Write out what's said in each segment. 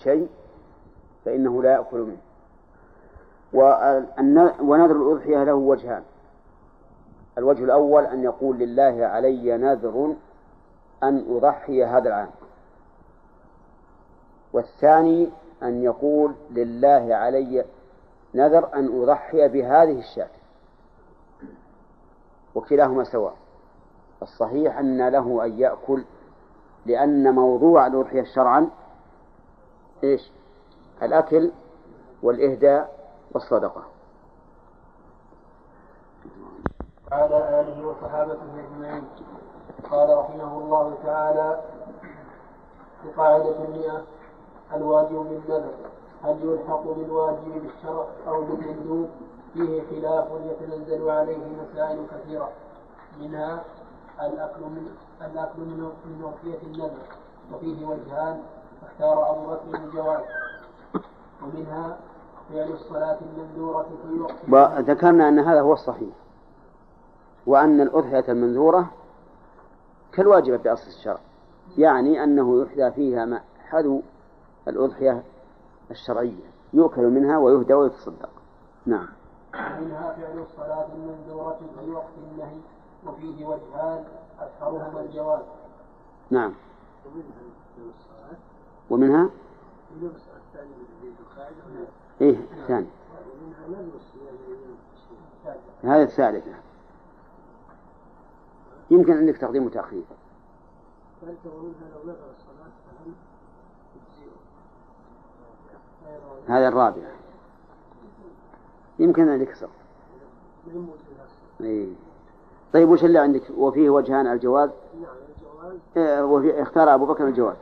بشيء فإنه لا يأكل منه. ونذر الأضحية له وجهان. الوجه الأول أن يقول لله علي نذر أن أضحي هذا العام. والثاني أن يقول لله علي نذر أن أضحي بهذه الشاة. وكلاهما سواء. الصحيح أن له أن يأكل لأن موضوع الأضحية شرعا إيش؟ الأكل والإهداء والصدقة. وعلى آله وصحابته أجمعين قال رحمه الله تعالى في قاعدة المئة الواجب بالنذر. هل يلحق بالواجب بالشرع أو بالمندوب فيه خلاف يتنزل عليه مسائل كثيرة. منها الأكل من الأكل من من أضحية النذر. وفيه وجهان. اختار أبو بكر الجواز ومنها فعل الصلاة المنذورة في وقت ذكرنا أن هذا هو الصحيح. وأن الأضحية المنذورة كالواجبة بأصل الشرع. يعني أنه يحدى فيها حذو الأضحية الشرعية. يؤكل منها ويهدى ويتصدق. نعم. منها فعل الصلاة المنذورة في وقت النهي. وفيه وجهان أشهرهما الجواز نعم. ومنها إيه الثاني. هذا الثالثة يمكن عندك تقديم وتأخير. هذا الرابع. يمكن أن يكسر. إيه. طيب وش اللي عندك؟ وفيه وجهان الجواز؟ إيه وفي اختار أبو بكر الجواز.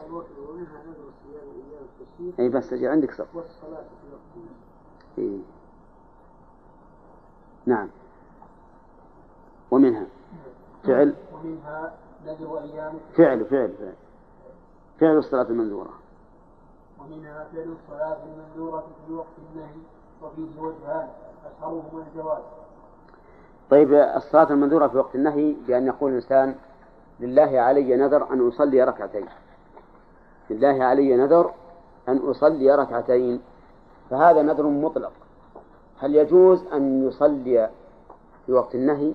أي بس أجل عندك صف. إيه. نعم. ومنها. فعل. ومنها نذر أيام فعل فعل فعل. فعل الصلاة المنذورة. ومنها فعل الصلاة المنذورة في وقت النهي وفيه وجهان أشهرهما الجواز. طيب الصلاة المنذورة في وقت النهي بأن يقول الإنسان لله علي نذر أن أصلي ركعتين. لله علي نذر أن أصلي ركعتين فهذا نذر مطلق. هل يجوز أن يصلي في وقت النهي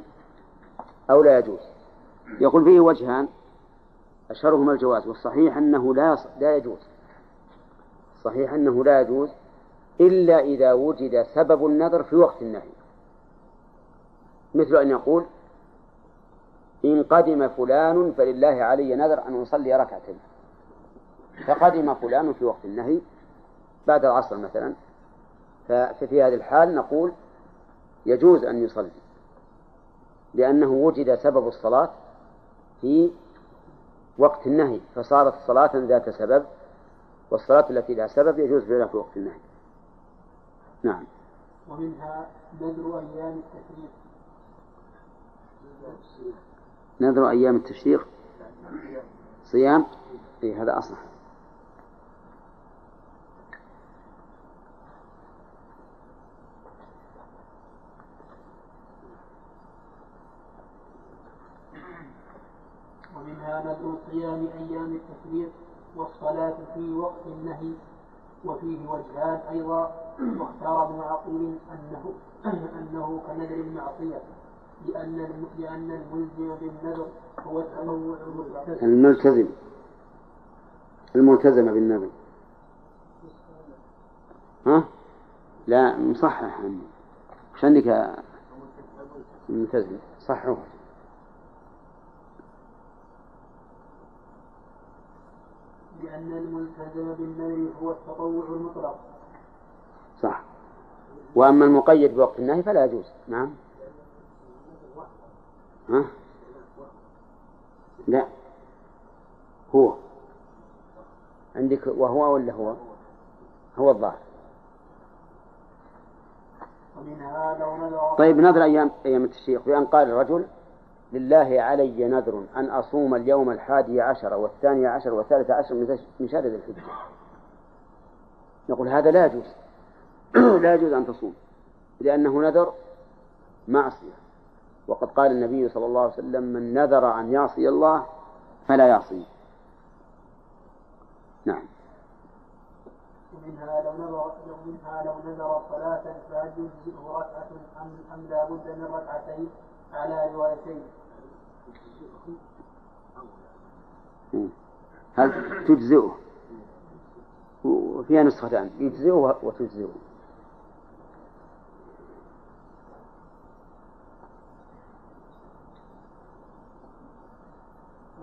أو لا يجوز؟ يقول فيه وجهان أشهرهما الجواز والصحيح أنه لا لا يجوز. صحيح أنه لا يجوز إلا إذا وجد سبب النذر في وقت النهي. مثل أن يقول إن قدم فلان فلله علي نذر أن أصلي ركعتين. فقدم فلان في وقت النهي بعد العصر مثلا. ففي هذه الحال نقول يجوز أن يصلي لأنه وجد سبب الصلاة في وقت النهي فصارت صلاة ذات سبب والصلاة التي لا سبب يجوز فعلها في وقت النهي. نعم. ومنها نذر أيام التشريق. نذر أيام التشريق؟ صيام؟ إيه هذا أصح. ومنها نذر صيام أيام التشريق والصلاة في وقت النهي وفيه وجهان أيضا. واختار ابن عقيل أنه أنه كنذر المعصية لأن لأن الملزم بالنذر هو التنوع الملتزم. الملتزم. بالنذر. ها؟ لا مصحح عندي وش عندك الملتزم صححه. لأن الملتزم بالنذر هو التطوع المطلق. صح. وأما المقيد بوقت النهي فلا يجوز. نعم. ها؟ لا. هو. عندك وهو ولا هو؟ هو الظاهر. طيب نذر أيام أيام التشريق بأن قال الرجل لله علي نذر أن أصوم اليوم الحادي عشر والثاني عشر والثالث عشر من شهر ذي الحجة. نقول هذا لا يجوز. لا يجوز أن تصوم لأنه نذر معصية. وقد قال النبي صلى الله عليه وسلم من نذر أن يعصي الله فلا يعصيه نعم. ومنها لو نذر منها لو نذر صلاة فهل يجزئه ركعة أم أم لا بد من ركعتين على روايتين؟ هل تجزئه؟ وفيها نسختان يجزئه وتجزئه.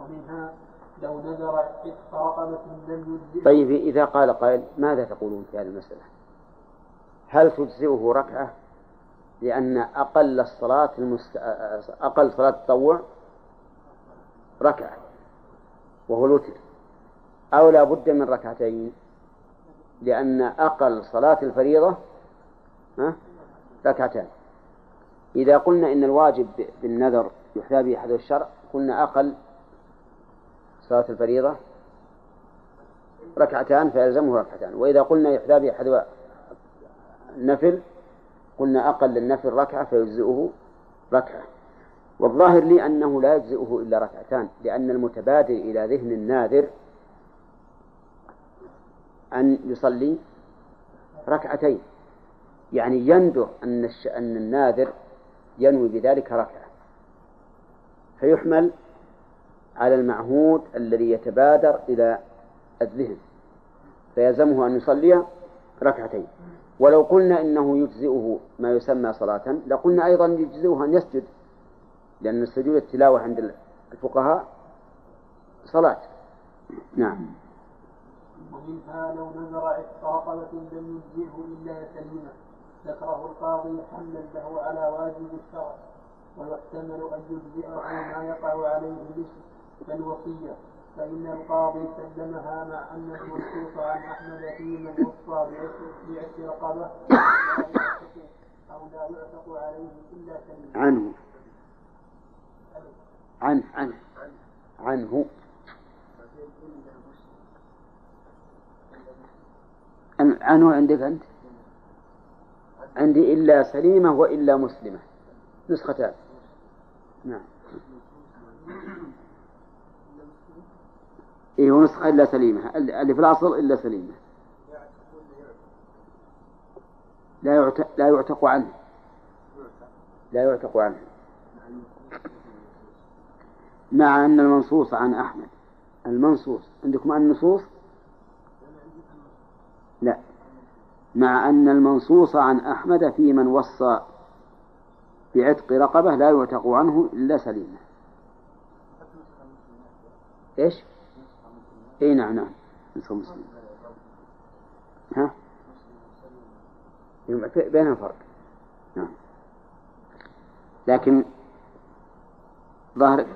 ومنها لو نذر عتق رقبة لم يجزئه. طيب إذا قال قائل ماذا تقولون في هذه المسألة؟ هل تجزئه ركعة؟ لأن أقل الصلاة المست... أقل صلاة التطوع ركعة وهو الوتر. أو لا بد من ركعتين لأن أقل صلاة الفريضة ركعتان. إذا قلنا إن الواجب بالنذر يحذى به حذو الشرع قلنا أقل صلاة الفريضة ركعتان فيلزمه ركعتان. وإذا قلنا يحذى به حذو النفل قلنا أقل النفل ركعة فيجزئه ركعة. والظاهر لي أنه لا يجزئه إلا ركعتان لأن المتبادر إلى ذهن الناذر أن يصلي ركعتين. يعني يندر أن. أن الناذر ينوي بذلك ركعة. فيحمل على المعهود الذي يتبادر إلى الذهن. فيلزمه أن يصلي ركعتين. ولو قلنا إنه يجزئه ما يسمى صلاة لقلنا أيضا يجزئه أن يسجد لأن السجود التلاوة عند الفقهاء صلاة. نعم. ومنها لو نذر عتق رقبة لم يجزئه إلا سليمة ذكره القاضي حملا له على واجب الشرع ويحتمل أن يجزئه ما يقع عليه الاسم كالوصية فإن القاضي سلمها مع أن المنصوص عن أحمد في من وصى بعتق رقبة أو لا يعتق عليه إلا سليمة عنه. عنه. عنه. عنه عنه عندك أنت؟ عندي إلا سليمة وإلا مسلمة. نسختان نعم. إيه ونسخة إلا سليمة. اللي في الأصل إلا سليمة. لا يعتق, لا يعتق عنه. لا يعتق عنه. مع أن المنصوص عن أحمد. المنصوص. عندكم النصوص؟ لا. مع أن المنصوص عن أحمد في من وصى بعتق رقبة لا يعتق عنه إلا سليمة. إيش؟ إي نعم نعم. نسخة مسلم. ها؟ بينهم فرق. نعم. لكن ظاهر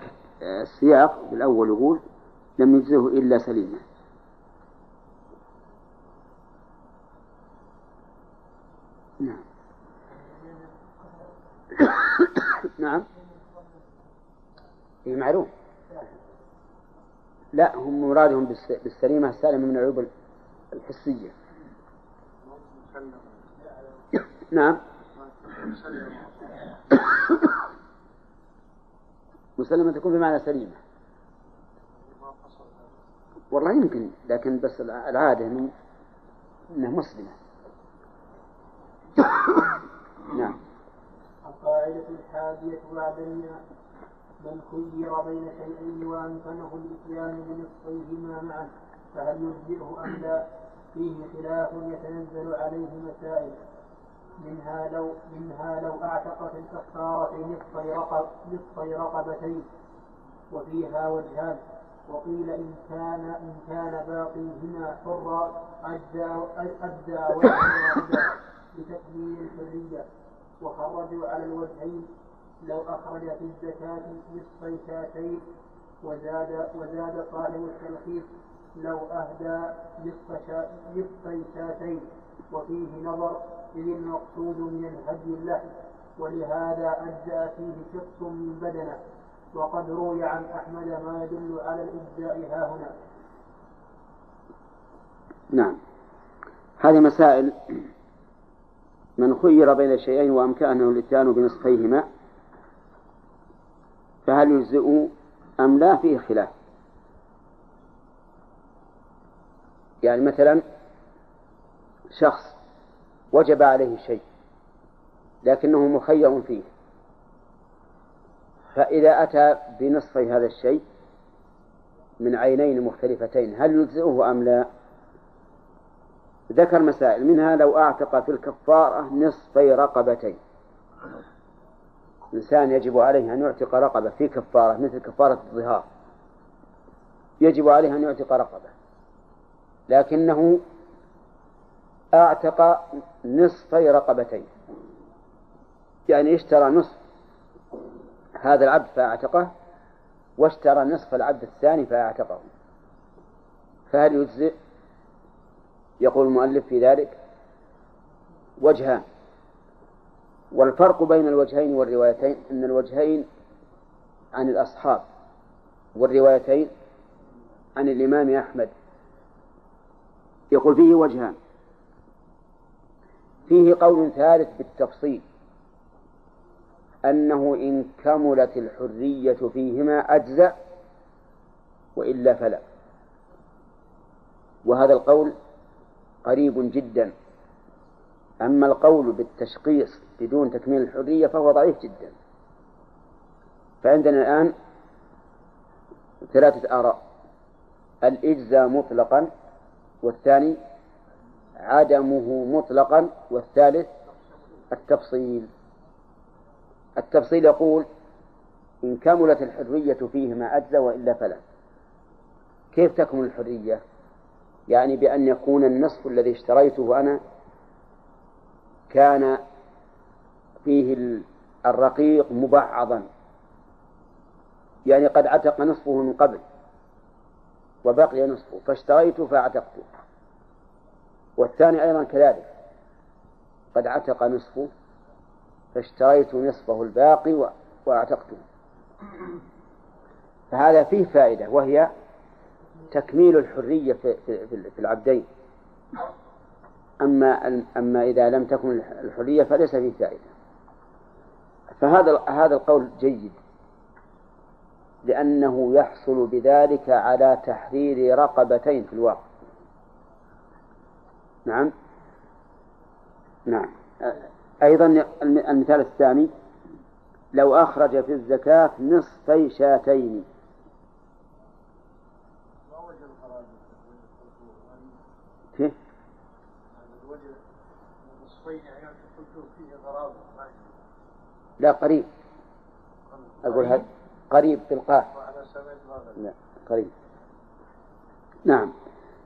السياق بالأول يقول لم يجزه إلا سليما نعم. نعم. إيه معلوم. لا هم مرادهم بالسليمة السالمة من العيوب الحسية. نعم. مسلمة تكون بمعنى سليمة. والله يمكن لكن بس العادة إنه إنها مسلمة. نعم. القاعدة الحادية بعد من خير بين شيئين وأمكنه الإتيان بنصفيهما معا فهل يجزئه أم لا؟ فيه خلاف يتنزل عليه مسائل. منها لو منها لو أعتق في الكفارة نصفي رقب نصفي رقبتين وفيها وجهان وقيل إن كان إن كان باقيهما حرا أدى أدى وجها لتكميل الحرية. وخرجوا على الوجهين لو أخرج في الزكاة نصفي شاتين وزاد وزاد صاحب التلخيص لو أهدى نصف شاتين. وفيه نظر إذ المقصود من الهدي اللحم ولهذا أجزأ فيه شخص من بدنه وقد روي عن أحمد ما يدل على الإجزاء ها هنا. نعم. هذه مسائل من خير بين شيئين وأمكانه الإتيان بنصفيهما فهل يجزئ أم لا؟ فيه خلاف. يعني مثلا شخص وجب عليه شيء لكنه مخير فيه. فإذا أتى بنصفي هذا الشيء من عينين مختلفتين هل يجزئه أم لا؟ ذكر مسائل منها لو أعتق في الكفارة نصفي رقبتين. إنسان يجب عليه أن يعتق رقبة في كفارة مثل كفارة الظهار. يجب عليه أن يعتق رقبة. لكنه أعتق نصفي رقبتين. يعني اشترى نصف هذا العبد فأعتقه واشترى نصف العبد الثاني فأعتقه. فهل يجزئ؟ يقول المؤلف في ذلك وجهان. والفرق بين الوجهين والروايتين أن الوجهين عن الأصحاب والروايتين عن الإمام أحمد. يقول فيه وجهان. فيه قول ثالث بالتفصيل أنه إن كملت الحرية فيهما أجزأ وإلا فلا. وهذا القول قريب جدا. أما القول بالتشخيص بدون تكميل الحرية فهو ضعيف جدا. فعندنا الآن ثلاثة آراء. الإجزاء مطلقا والثاني عدمه مطلقا والثالث التفصيل. التفصيل يقول إن كملت الحرية فيهما أجزى وإلا فلا. كيف تكمل الحرية؟ يعني بأن يكون النصف الذي اشتريته أنا كان فيه الرقيق مبعضا. يعني قد عتق نصفه من قبل وبقي نصفه فاشتريته فاعتقته. والثاني أيضا كذلك. قد عتق نصفه فاشتريت نصفه الباقي وأعتقته. فهذا فيه فائدة وهي تكميل الحرية في العبدين. أما أما إذا لم تكن الحرية فليس فيه فائدة. فهذا هذا القول جيد. لأنه يحصل بذلك على تحرير رقبتين في الواقع. نعم. نعم. أيضا المثال الثاني لو أخرج في الزكاة نصفي شاتين. كيف؟ لا قريب. أقول هذا قريب بالقاف لا قريب. نعم.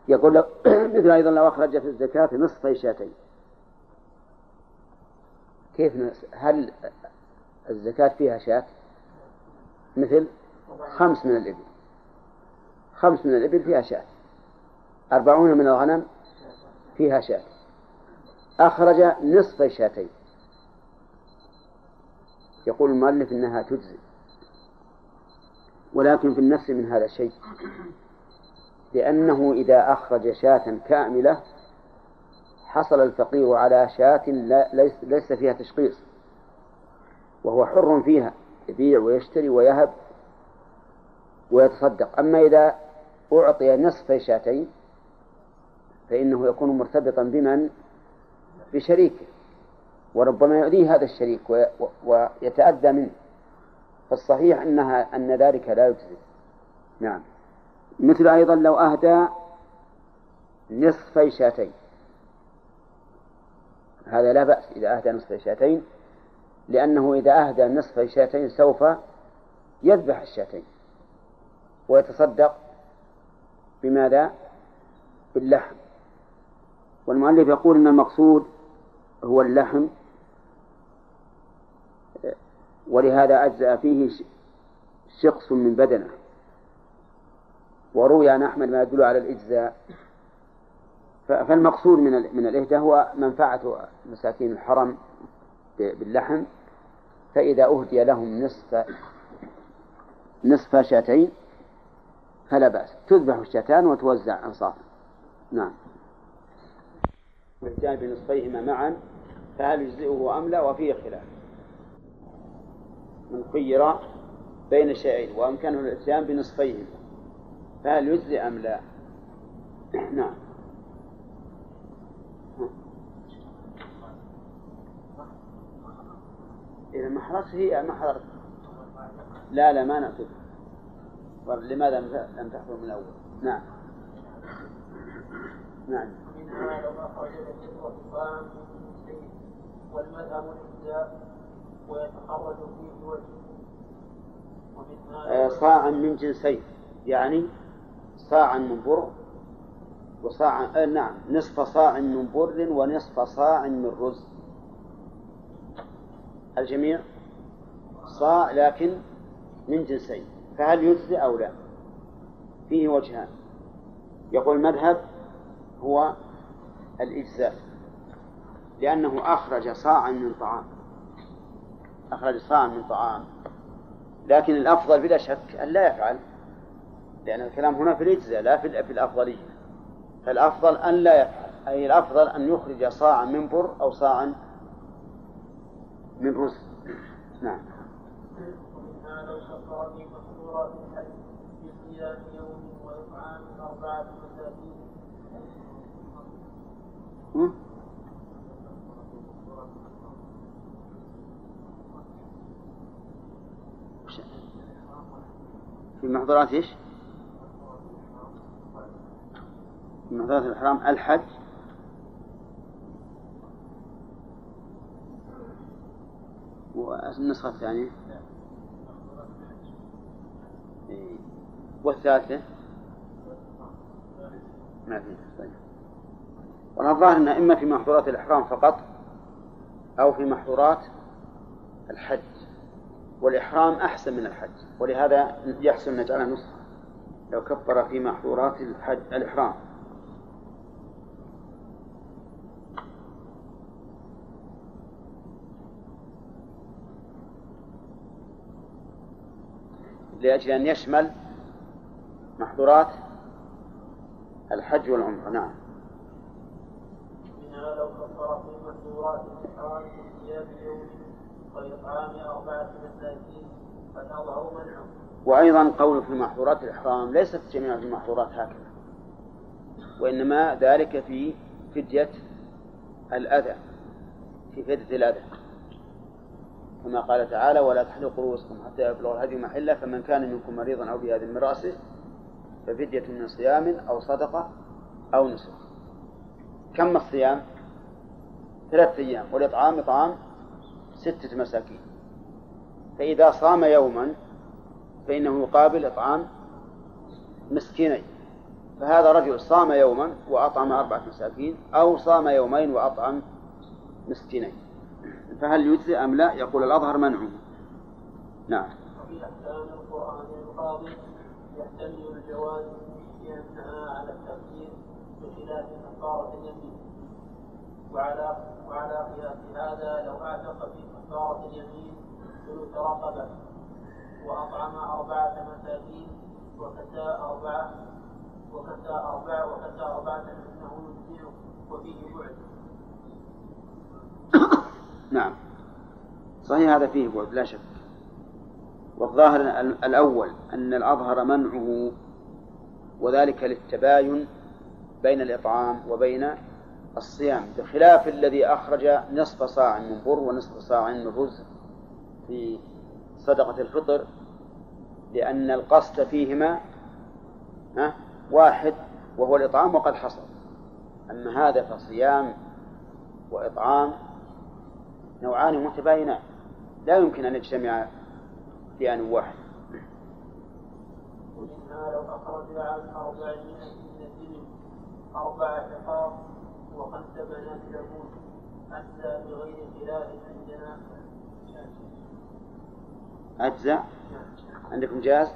يقول مثل أيضا لو أخرج في الزكاة نصفي شاتين كيف هل الزكاة فيها شاة؟ مثل خمس من الإبل. خمس من الإبل فيها شاة. أربعون من الغنم فيها شاة. أخرج نصف شاتين يقول المؤلف إنها تجزي. ولكن في النفس من هذا الشيء. لأنه إذا أخرج شاة كاملة حصل الفقير على شاة ليس, فيها تشخيص وهو حر فيها يبيع ويشتري ويهب ويتصدق. أما إذا أعطي نصف شاتين فإنه يكون مرتبطا بمن؟ بشريكه وربما يؤذيه هذا الشريك ويتأذى منه. فالصحيح أنها أن ذلك لا يجزي. نعم. مثل أيضا لو أهدى نصفي شاتين. هذا لا بأس إذا أهدى نصف شاتين لأنه إذا أهدى نصف شاتين سوف يذبح الشاتين. ويتصدق بماذا؟ باللحم. والمؤلف يقول أن المقصود هو اللحم. ولهذا أجزأ فيه شقص من بدنه. وروي عن أحمد ما يدل على الإجزاء. فالمقصود من من الإهداء هو منفعة مساكين الحرم باللحم فإذا أهدي لهم نصف نصف شاتين فلا بأس. تذبح الشاتان وتوزع أنصافا. نعم. والجان بنصفيهما معا فهل يجزئه أم لا؟ وفيه خلاف. من خير بين شيئين وأمكنه الإتيان بنصفيهما. فهل يجزي أم لا؟ نعم. إذا ما حضرت هي ما حضرت لا لا ما نأخذ لماذا لم تحضر من الأول نعم. نعم. والمذهب ويتخرج فيه وجه آه، صاعا من جنسين يعني صاعا من بر وصاعا آه نعم نصف صاع من بر ونصف صاع من رز. الجميع صاع لكن من جنسين فهل يجزي أو لا؟ فيه وجهان. يقول المذهب هو الإجزاء لأنه أخرج صاعا من طعام أخرج صاعا من طعام لكن الأفضل بلا شك أن لا يفعل. لأن الكلام هنا في الإجزاء لا في الأفضلية. فالأفضل أن لا يفعل أي الأفضل أن يخرج صاعا من بر أو صاعا من رز. نعم. لو في بصيام يوم أربعة مساكين في محظورات إيش؟ في محظورات الإحرام الحج. والنسخة الثانية. والثالثة؟ ما في. طيب. والظاهر أن إما في محظورات الإحرام فقط أو في محظورات الحج. والإحرام أحسن من الحج ولهذا يحسن نجعلها نسخة. لو كبر في محظورات الحج الإحرام. لأجل أن يشمل محظورات الحج والعمرة. نعم. منها لو كفر في محظورات الإحرام يوم وإطعام أربعة مساكين منعه وأيضا قول في محظورات الإحرام ليست جميع المحظورات هكذا وإنما ذلك في فدية الأذى في فدية الأذى. كما قال تعالى ولا تحلقوا رؤوسكم حتى يبلغ الهدي محله فمن كان منكم مريضا أو بهذا من رأسه ففدية من صيام أو صدقة أو نسك. كم الصيام؟ ثلاثة أيام والإطعام إطعام ستة مساكين. فإذا صام يوما فإنه يقابل إطعام مسكينين فهذا رجل صام يوما وأطعم أربعة مساكين أو صام يومين وأطعم مسكينين. فهل يجزي أم لا يقول الأظهر منعه نعم القرآن الجواز على بخلاف كفارة اليمين وعلى وعلى قياس هذا لو اعتق في كفارة اليمين ثلث رقبة وأطعم أربعة مساكين وكسى أربعة وكسى أربعة وكسى أربعة فإنه يجزئه وفيه بعد نعم. صحيح هذا فيه بعد لا شك. والظاهر الأول أن الأظهر منعه وذلك للتباين بين الإطعام وبين الصيام بخلاف الذي أخرج نصف صاع من بر ونصف صاع من رز في صدقة الفطر لأن القصد فيهما واحد وهو الإطعام وقد حصل. أما هذا فصيام وإطعام نوعان متباينان. لا يمكن أن يجتمعا في آن واحد. ومنها لو أخرج عن أربعين من الإبل أربع حقاق وخمس بنات لبون أجزى بغير خلاف عندنا أجزاء؟ عندكم جاز؟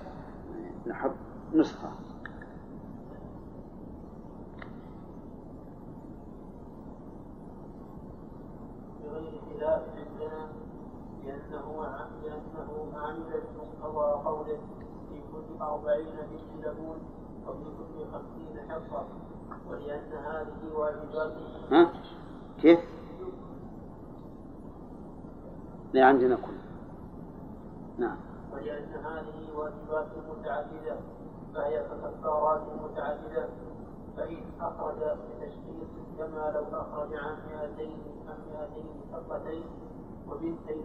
نحب نسخة. لأنه قوله في كل كل خمسين حصة ولأن هذه ها؟ كيف؟ لا عندنا كل نعم ولأن هذه واجبات متعددة فهي ككفارات متعددة فإن أخرج بتشخيص كما لو أخرج عن مئتين عن مئتين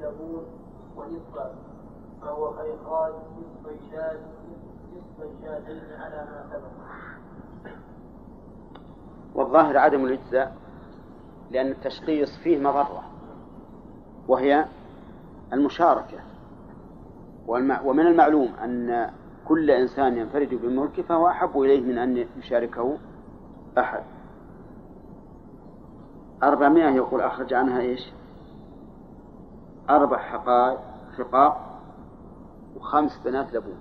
لبون فهو نصف نصف على ما سبق. والظاهر عدم الإجزاء لأن التشخيص فيه مضرة وهي المشاركة. ومن المعلوم أن كل إنسان ينفرد بملكه فهو أحب إليه من أن يشاركه أحد. أربعمائة يقول أخرج عنها إيش؟ أربع حقائق حقاق وخمس بنات لبون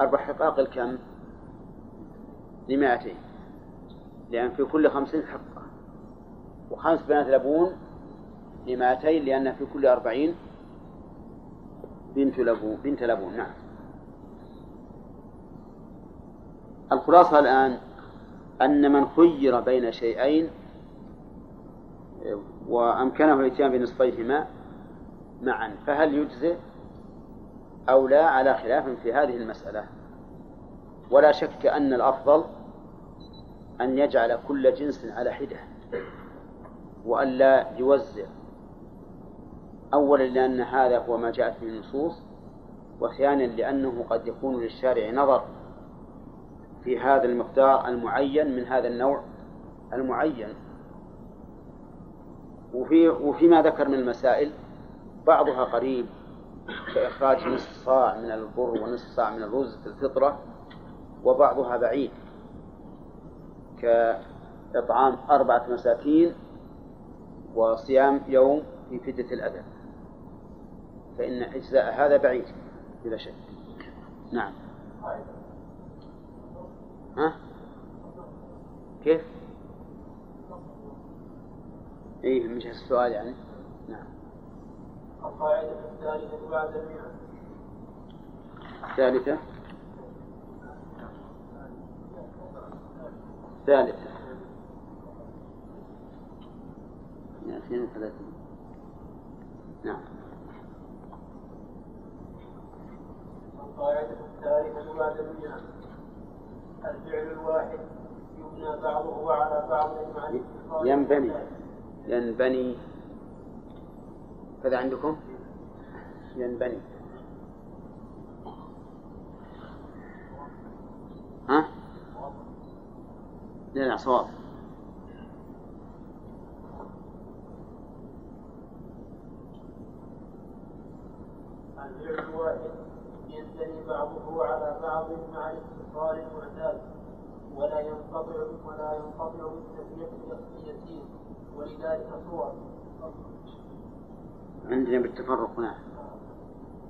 أربع حقاق الكم؟ لمائتين. لأن في كل خمسين حقة. وخمس بنات لبون لمائتين لأن في كل أربعين بنت لبون بنت لبون نعم. الخلاصة الآن أن من خير بين شيئين وأمكنه الإتيان بنصفيهما معا. فهل يجزئ أو لا على خلاف في هذه المسألة؟ ولا شك أن الأفضل أن يجعل كل جنس على حدة وأن لا يوزع. أولا لأن هذا هو ما جاءت به النصوص وثانيا لأنه قد يكون للشارع نظر في هذا المقدار المعين من هذا النوع المعين. وفي وفيما ذكر من المسائل بعضها قريب كإخراج نصف صاع من البر ونصف صاع من الرز في الفطرة وبعضها بعيد كإطعام أربعة مساكين وصيام يوم في فدة الأذى فإن إجزاء هذا بعيد بلا شك نعم ها؟ كيف؟ إيه مش السؤال يعني. نعم. القاعدة الثالثة بعد المئة. الثالثة الثالثة مئتين وثلاثين نعم. القاعدة الثالثة بعد المئة. الفعل الواحد يبنى بعضه على بعض مع ينبني. ينبني كذا عندكم؟ ينبني ها؟ لا لا صواب. بعضه على بعض مع المعتاد ولا ينقطع ولا ينقطع بالتفريق اليسير. ولذلك صور عندنا بالتفرق نعم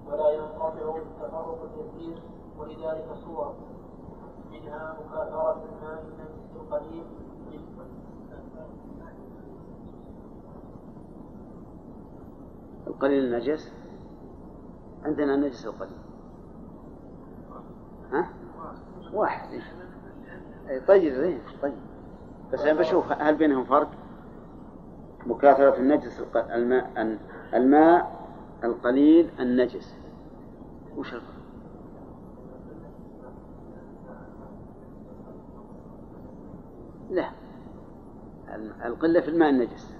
ولا ينقطع بالتفرق اليسير ولذلك صور منها مكاثرة الماء النجس القليل القليل النجس؟ عندنا النجس القليل. ها؟ واحد. إيه. طيب إيه. طيب. بس أنا بشوف هل بينهم فرق؟ مكاثرة النجس الماء الماء القليل النجس. وش الفرق؟ لا. القلة في الماء النجس.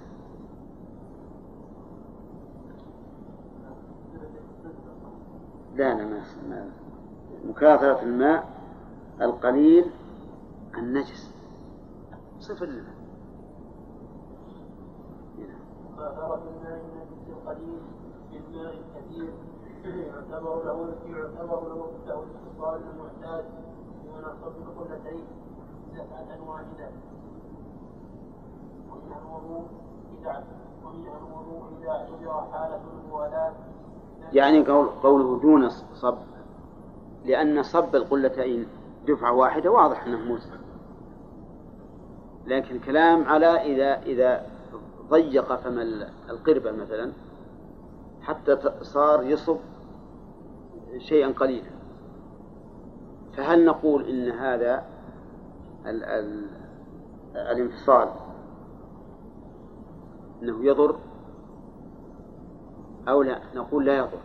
لا لا ما- مكاثرة الماء القليل النجس. صفر للماء النجس القليل بالماء الكثير يعتبر له يعتبر له له الاتصال المعتاد القلتين واحدة. الوضوء إذا الوضوء إذا حالة الموالاة يعني قول قوله دون صب. لأن صب القلتين دفعة واحدة واضح أنه ملزم لكن الكلام على إذا إذا ضيق فم ال- القربة مثلا حتى صار يصب شيئا قليلا. فهل نقول إن هذا ال ال الانفصال أنه يضر أو لا؟ نقول لا يضر.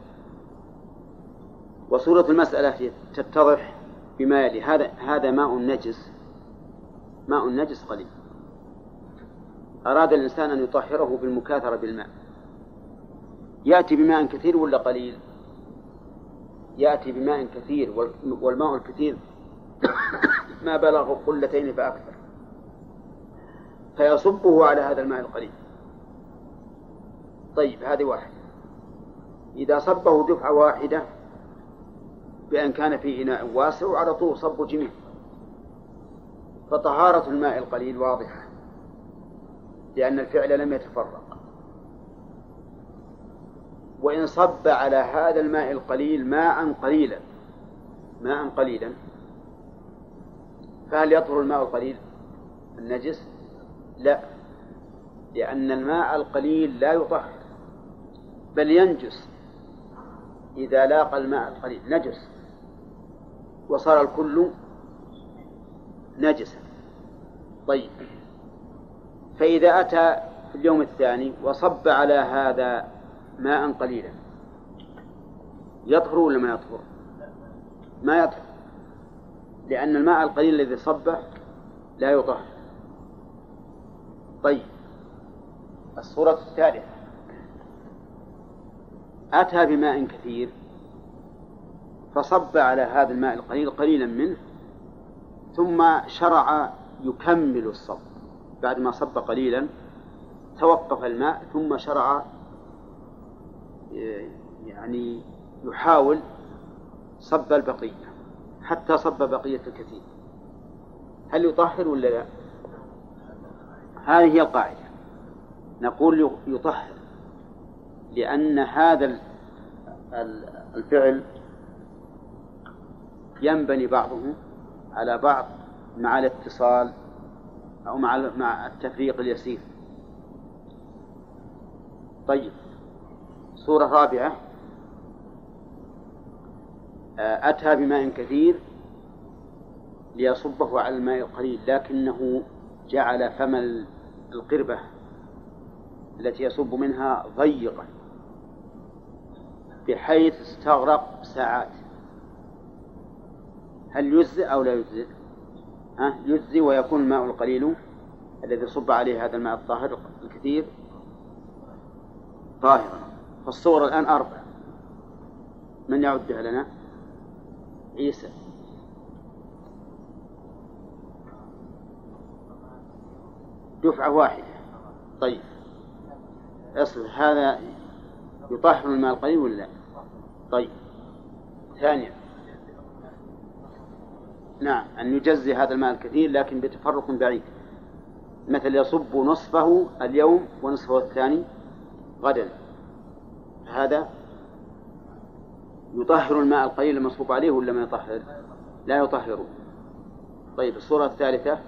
وصورة المسألة تتضح بما يلي. هذا هذا ماء نجس. ماء نجس قليل. أراد الإنسان أن يطهره بالمكاثرة بالماء. يأتي بماء كثير ولا قليل؟ يأتي بماء كثير والماء الكثير ما بلغ قلتين فأكثر. فيصبه على هذا الماء القليل. طيب هذه واحدة. إذا صبه دفعة واحدة بأن كان في إناء واسع وعلى طول صب جميع فطهارة الماء القليل واضحة. لأن الفعل لم يتفرق. وإن صب على هذا الماء القليل ماء قليلا ماء قليلا فهل يطهر الماء القليل؟ النجس؟ لا لأن الماء القليل لا يطهر بل ينجس إذا لاقى الماء القليل نجس. وصار الكل نجسا. طيب. فإذا أتى في اليوم الثاني وصب على هذا ماء قليلا يطهر ولا ما يطهر؟ ما يطهر لأن الماء القليل الذي صبه لا يطهر. طيب الصورة الثالثة. أتى بماء كثير فصب على هذا الماء القليل قليلا منه ثم شرع يكمل الصب. بعد ما صب قليلا توقف الماء ثم شرع يعني يحاول صب البقية حتى صب بقية الكثير هل يطهر ولا لا؟ هذه هي القاعدة نقول يطهر لأن هذا الفعل ينبني بعضه على بعض مع الاتصال أو مع مع التفريق اليسير. طيب. صورة رابعة. آه، أتى بماء كثير ليصبه على الماء القليل لكنه جعل فم القربة التي يصب منها ضيقا بحيث استغرق ساعات. هل يجزئ أو لا يجزئ؟ يجزي ويكون الماء القليل الذي صب عليه هذا الماء الطاهر الكثير طاهرا. فالصور الآن أربع. من يعدها لنا؟ عيسى. دفعة واحدة. طيب. أصل هذا يطهر الماء القليل ولا لا؟ طيب. ثانيا نعم أن يجزي هذا الماء الكثير لكن بتفرق بعيد. مثل يصب نصفه اليوم ونصفه الثاني غدا. هذا يطهر الماء القليل المصبوب عليه ولا ما يطهر؟ لا يطهره طيب الصورة الثالثة.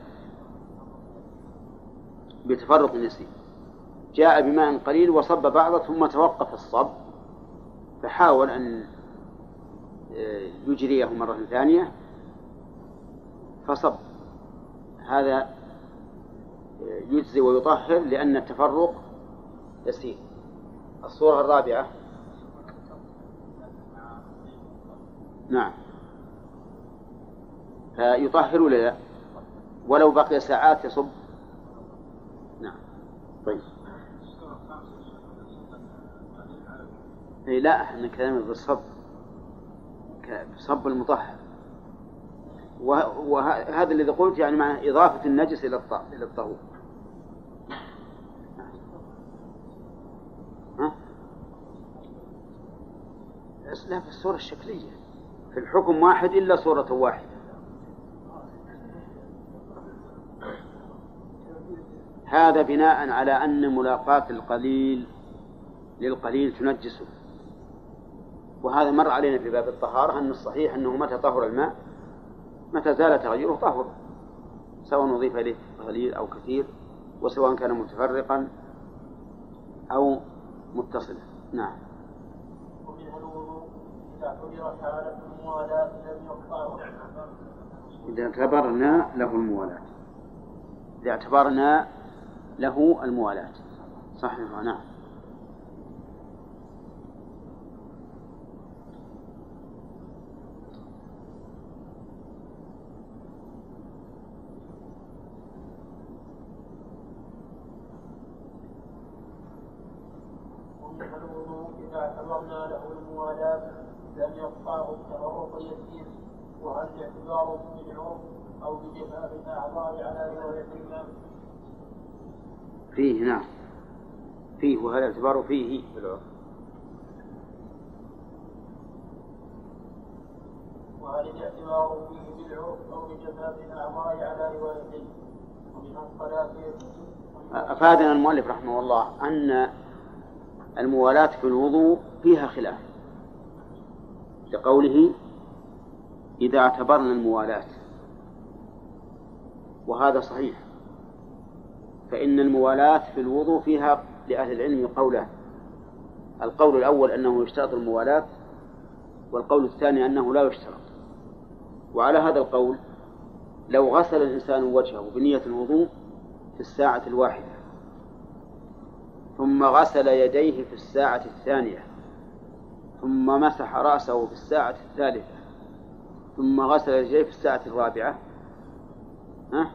بتفرق النسيج جاء بماء قليل وصب بعضه ثم توقف الصب فحاول أن آه، يجريه مرة ثانية. فصب. هذا يجزي ويطهر لأن التفرق يسير. الصورة الرابعة. نعم. فيطهر ولا لا؟ ولو بقي ساعات يصب. نعم. طيب. اي لا إحنا كلامنا بالصب. صب المطهر. وهذا الذي قلت يعني مع إضافة النجس إلى إلى الطهور؟ لا في الصورة الشكلية في الحكم واحد إلا صورة واحدة. هذا بناء على أن ملاقاة القليل للقليل تنجسه. وهذا مر علينا في باب الطهارة أن الصحيح أنه متى طهر الماء؟ متى زال تغيره طهر سواء أضيف إليه قليل أو كثير وسواء كان متفرقا أو متصلا. نعم. إذا حالة الموالاة لم يقطعه إذا اعتبرنا له الموالاة. إذا اعتبرنا له الموالاة. صحيح نعم. الاعتبار بالعرف أو بجفاف الأعضاء على رواية؟ فيه نعم. فيه وهل الاعتبار فيه. بالعرف وهل الاعتبار فيه بالعرف أو بجفاف الأعضاء على روايتين ومن الصلاة أفادنا المؤلف رحمه الله أن الموالاة في الوضوء فيها خلاف. لقوله إذا اعتبرنا الموالاة. وهذا صحيح. فإن الموالاة في الوضوء فيها لأهل العلم قولان القول الأول أنه يشترط الموالاة والقول الثاني أنه لا يشترط. وعلى هذا القول لو غسل الإنسان وجهه بنية الوضوء في الساعة الواحدة ثم غسل يديه في الساعة الثانية ثم مسح رأسه في الساعة الثالثة ثم غسل يديه في الساعة الرابعة. ها؟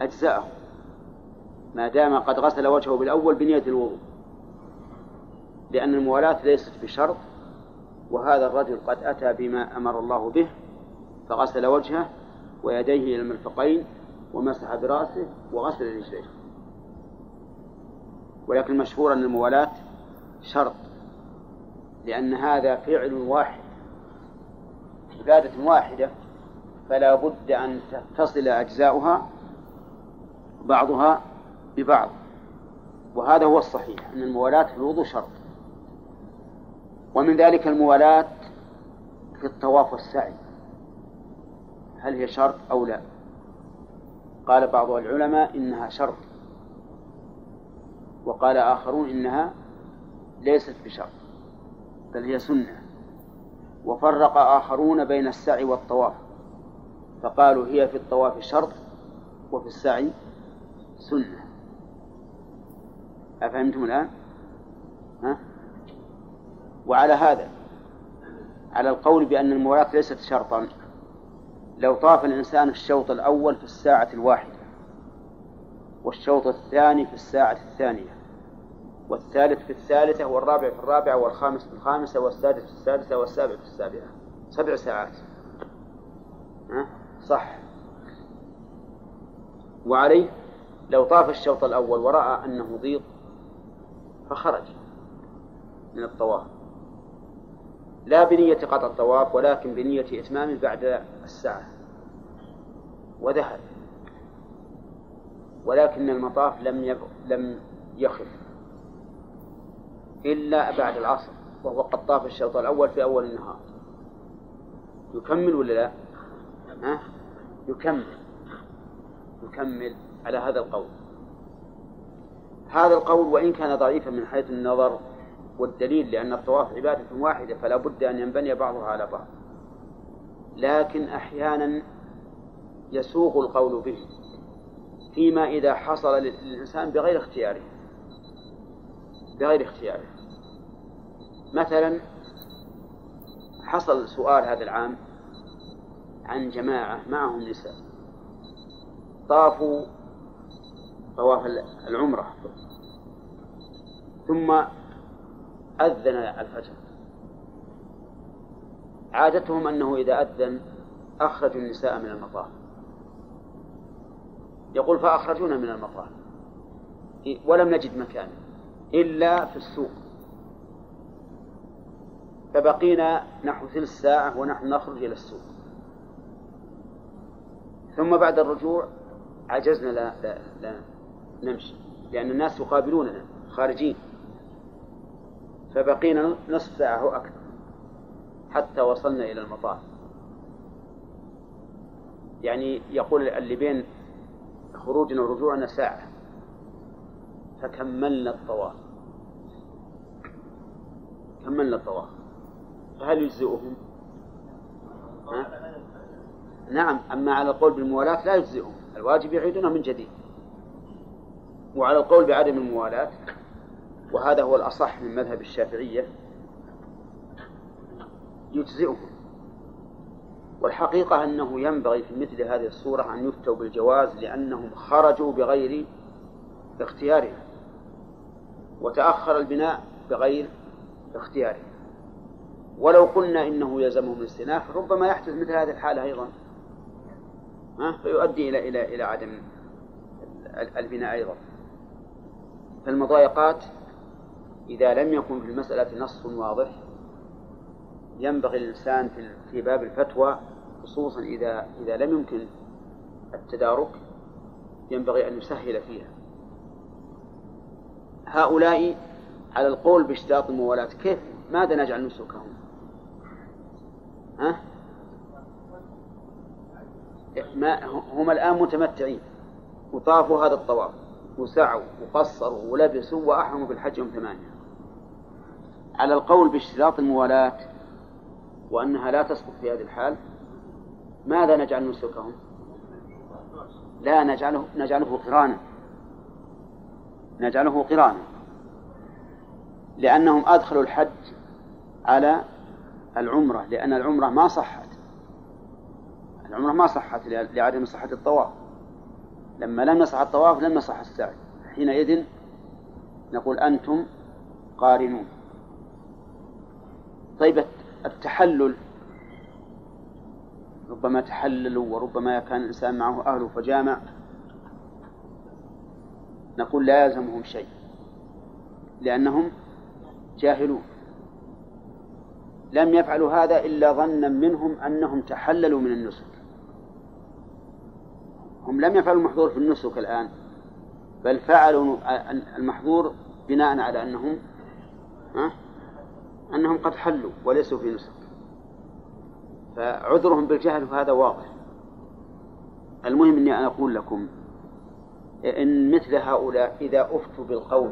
أجزأه ما دام قد غسل وجهه بالأول بنية الوضوء. لأن الموالاة ليست بشرط وهذا الرجل قد أتى بما أمر الله به فغسل وجهه ويديه إلى المرفقين ومسح برأسه وغسل رجليه. ولكن المشهور أن الموالاة شرط لأن هذا فعل واحد. عبادة واحدة فلا بد أن تتصل أجزاؤها بعضها ببعض. وهذا هو الصحيح أن الموالاة في الوضوء شرط. ومن ذلك الموالاة في الطواف والسعي. هل هي شرط أو لا؟ قال بعض العلماء إنها شرط. وقال آخرون إنها ليست بشرط بل هي سنة. وفرق آخرون بين السعي والطواف فقالوا هي في الطواف شرط وفي السعي سنة أفهمتم الآن؟ ها؟ وعلى هذا على القول بأن الموالاة ليست شرطا لو طاف الإنسان الشوط الأول في الساعة الواحدة والشوط الثاني في الساعة الثانية والثالث في الثالثة والرابع في الرابعة والخامس في الخامسة والسادس في السادسة والسابع في السابعة. سبع ساعات؟ صح. وعليه لو طاف الشوط الأول ورأى أنه ضيق فخرج من الطواف. لا بنية قطع الطواف ولكن بنية إتمام بعد الساعة. وذهب. ولكن المطاف لم. لم يخف. إلا بعد العصر وهو قد طاف الشوط الأول في أول النهار. يكمل ولا لا؟ ها؟ يكمل. يكمل على هذا القول. هذا القول وإن كان ضعيفا من حيث النظر والدليل لأن الطواف عبادة واحدة فلا بد أن ينبني بعضها على بعض. لكن أحيانا يسوق القول به فيما إذا حصل للإنسان بغير اختياره. بغير اختياره. مثلا حصل سؤال هذا العام عن جماعة معهم نساء طافوا طواف العمرة. ثم أذن الفجر. عادتهم أنه إذا أذن أخرجوا النساء من المطاف. يقول فأخرجونا من المطاف. ولم نجد مكانا إلا في السوق. فبقينا نحو ثلث ساعة ونحن نخرج إلى السوق. ثم بعد الرجوع عجزنا لا, لا, لا نمشي لأن الناس يقابلوننا خارجين. فبقينا نصف ساعة أو أكثر حتى وصلنا إلى المطار. يعني يقول اللي بين خروجنا ورجوعنا ساعة. فكملنا الطواف. كملنا الطواف فهل يجزئهم؟ نعم أما على القول بالموالاة لا يجزئهم الواجب يعيدونه من جديد. وعلى القول بعدم الموالاة وهذا هو الأصح من مذهب الشافعية يجزئهم. والحقيقة أنه ينبغي في مثل هذه الصورة أن يفتوا بالجواز لأنهم خرجوا بغير اختيارهم وتأخر البناء بغير اختياره ولو قلنا إنه يلزمهم الاستئناف ربما يحدث مثل هذه الحالة أيضا. ها؟ فيؤدي إلى إلى إلى عدم البناء أيضا. فالمضايقات إذا لم يكن في المسألة نص واضح ينبغي الإنسان في باب الفتوى خصوصا إذا إذا لم يمكن التدارك ينبغي أن يسهل فيها. هؤلاء على القول باشتراط الموالاة كيف؟ ماذا نجعل نسكهم؟ ها؟ ما هم الآن متمتعين. وطافوا هذا الطواف. وسعوا وقصروا ولبسوا وأحرموا بالحج يوم ثمانية. على القول باشتراط الموالاة وأنها لا تسقط في هذه الحال ماذا نجعل نسكهم؟ لا نجعله نجعله قرانا. نجعله قرانا. لأنهم أدخلوا الحج على العمرة لأن العمرة ما صحت. العمرة ما صحت لعدم صحة الطواف. لما لم يصح الطواف لم يصح السعي. حينئذ نقول أنتم قارنون. طيب التحلل ربما تحللوا وربما كان الإنسان معه أهله فجامع. نقول لا يلزمهم شيء لأنهم جاهلون. لم يفعلوا هذا إلا ظنا منهم أنهم تحللوا من النسك. هم لم يفعلوا المحظور في النسك الآن بل فعلوا المحظور بناء على أنهم أنهم قد حلوا وليسوا في نسك. فعذرهم بالجهل هذا واضح. المهم أني أنا أقول لكم إن مثل هؤلاء إذا أفتوا بالقول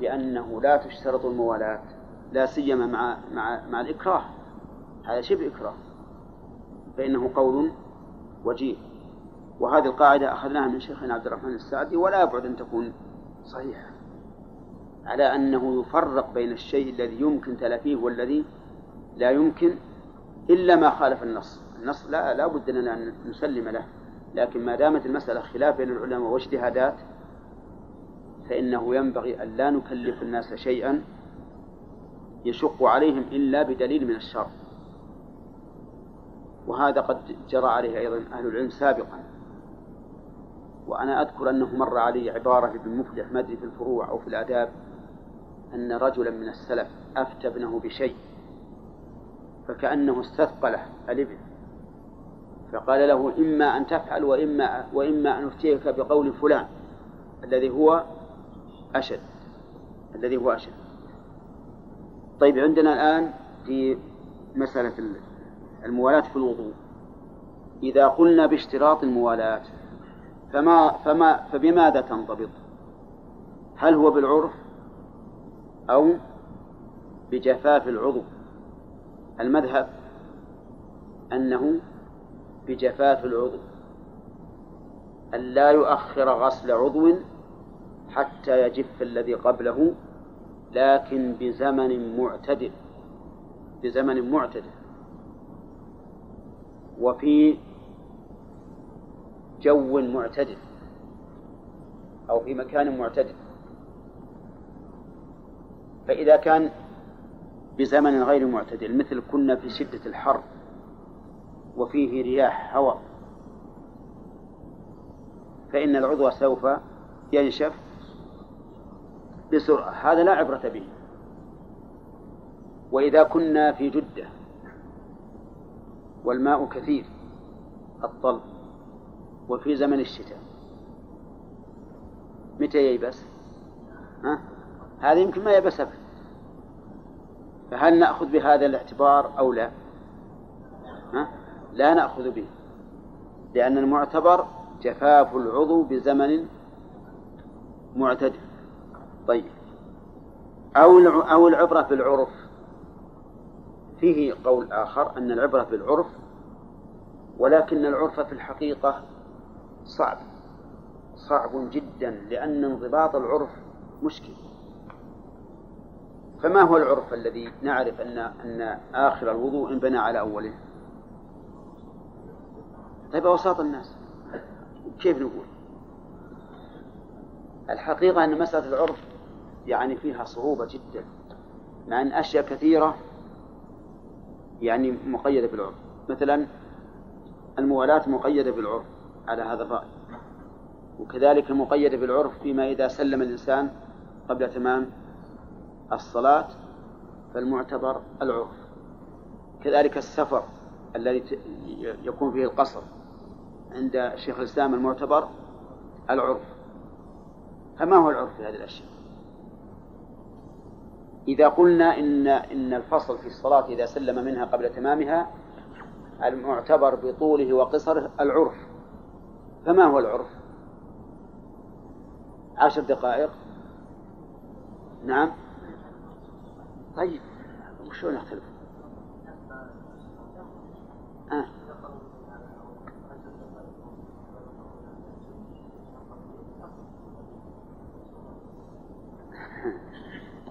بأنه لا تشترط الموالاة لا سيما مع مع مع الإكراه. هذا شبه إكراه. فإنه قول وجيه وهذه القاعدة أخذناها من شيخنا عبد الرحمن السعدي ولا يبعد أن تكون صحيحة. على أنه يفرق بين الشيء الذي يمكن تلافيه والذي لا يمكن إلا ما خالف النص. النص لا, لا بد لنا أن نسلم له. لكن ما دامت المسألة خلاف بين العلماء واجتهادات فإنه ينبغي أن لا نكلف الناس شيئا يشق عليهم إلا بدليل من الشرع وهذا قد جرى عليه أيضا أهل العلم سابقا. وأنا أذكر أنه مر علي عبارة لابن مفلح ما أدري في الفروع أو في الآداب أن رجلا من السلف أفتى ابنه بشيء فكأنه استثقله الابن فقال له إما أن تفعل وإما وإما أن أفتيك بقول فلان الذي هو أشد الذي هو أشد طيب عندنا الآن في مسألة الموالاة في الوضوء إذا قلنا باشتراط الموالاة فما فما فبماذا تنضبط؟ هل هو بالعرف أو بجفاف العضو؟ المذهب أنه بجفاف العضو أن لا يؤخر غسل عضو حتى يجف الذي قبله لكن بزمن معتدل بزمن معتدل. وفي جو معتدل أو في مكان معتدل. فإذا كان بزمن غير معتدل مثل كنا في شدة الحر وفيه رياح هواء فإن العضو سوف ينشف بسرعة هذا لا عبرة به وإذا كنا في جدة والماء كثير الطلب وفي زمن الشتاء متى ييبس؟ ها؟ هذا يمكن ما يبس أبدا فهل نأخذ بهذا الاعتبار أو لا؟ ها؟ لا نأخذ به لأن المعتبر جفاف العضو بزمن معتدل طيب أو أو العبرة بالعرف فيه قول آخر أن العبرة بالعرف ولكن العرف في الحقيقة صعب صعب جدا لأن انضباط العرف مشكل فما هو العرف الذي نعرف أن أن آخر الوضوء انبنى على أوله؟ طيب أوساط الناس كيف نقول؟ الحقيقة أن مسألة العرف يعني فيها صعوبة جدا مع أن أشياء كثيرة يعني مقيدة بالعرف مثلا الموالاة مقيدة بالعرف على هذا الرأي وكذلك مقيدة بالعرف فيما إذا سلم الإنسان قبل تمام الصلاة فالمعتبر العرف. كذلك السفر الذي يكون فيه القصر عند شيخ الإسلام المعتبر العرف. فما هو العرف في هذه الأشياء؟ إذا قلنا إن إن الفصل في الصلاة إذا سلم منها قبل تمامها المعتبر بطوله وقصره العرف فما هو العرف؟ عشر دقائق نعم طيب وشلون يختلف؟ آه.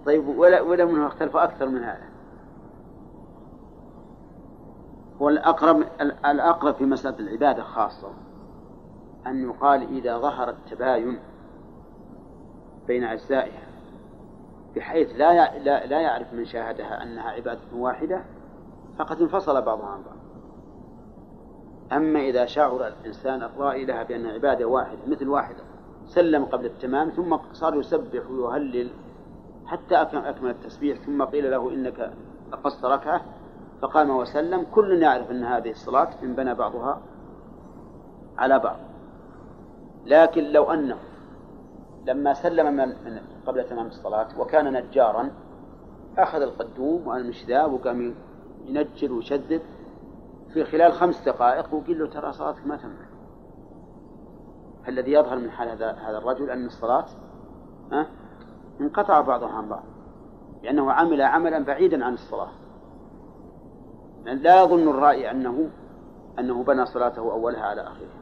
طيب ولا ولا منه اختلف أكثر من هذا. هو الأقرب الأقرب في مسألة العبادة خاصة أن يقال إذا ظهر التباين بين أجزائها بحيث لا لا لا يعرف من شاهدها أنها عبادة واحدة فقد انفصل بعضها عن بعض. أما إذا شعر الإنسان الرائي لها بأن عبادة واحدة مثل واحدة سلم قبل التمام ثم صار يسبح ويهلل حتى أكمل التسبيح ثم قيل له إنك قصت ركعة فقام وسلم. كل يعرف أن هذه الصلاة انبنى بعضها على بعض. لكن لو أنه لما سلم من قبل تمام الصلاة وكان نجارا أخذ القدوم والمشذاب وقام ينجر ويشدد في خلال خمس دقائق وقيل له ترى صلاتك ما تمت الذي يظهر من حال هذا هذا الرجل أن الصلاة ها انقطع بعضها عن بعض لأنه عمل عملا بعيدا عن الصلاة. لا يظن الرائي أنه أنه بنى صلاته أولها على آخرها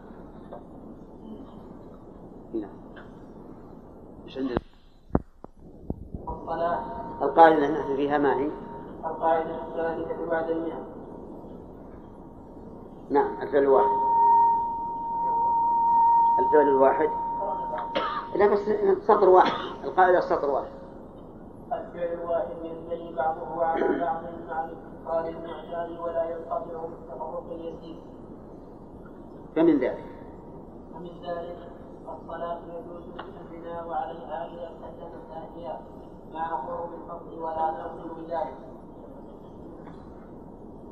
هنا. إيش عندنا؟ الصلاة. القاعدة نحن فيها ما هي؟ القاعدة الثالثة بعد المئة. نعم الفعل الواحد. الفعل الواحد. لا بس سطر واحد. القاعدة سطر واحد. الفعل الواحد ينبني بعضه على بعض مع الاتصال المعتاد ولا ينقطع بالتفرق اليسير. فمن ذلك؟ ومن ذلك الصلاة يجوز البناء عليها إذا سلم ساهيا مع قرب الفصل ولا تبطل بذلك.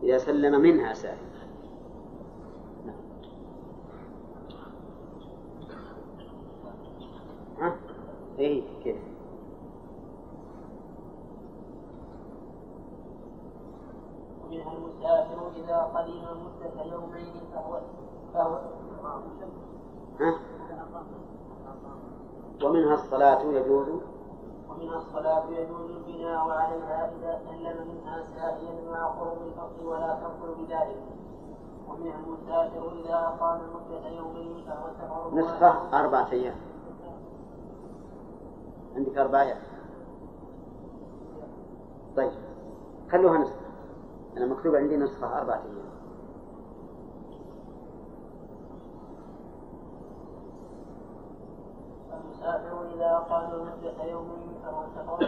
إذا سلم منها ساهيا ها؟ إيه كيف؟ ومنها المسافر إذا قدم مدة يومين فهو فهو ها؟ ومنها الصلاة يجوز ومنها الصلاة يجوز البناء عليها إذا سلم منها سائيا مع قرب الفصل ولا تبطل بذلك ومنها المسافر إذا أقام مدة يومين فهو سفر نسخة أربعة أيام عندك أربعة طيب خلوها نسخة. أنا مكتوب عندي نسخة أربعة أيام المسافر إذا قام مدة يومين فهو سفر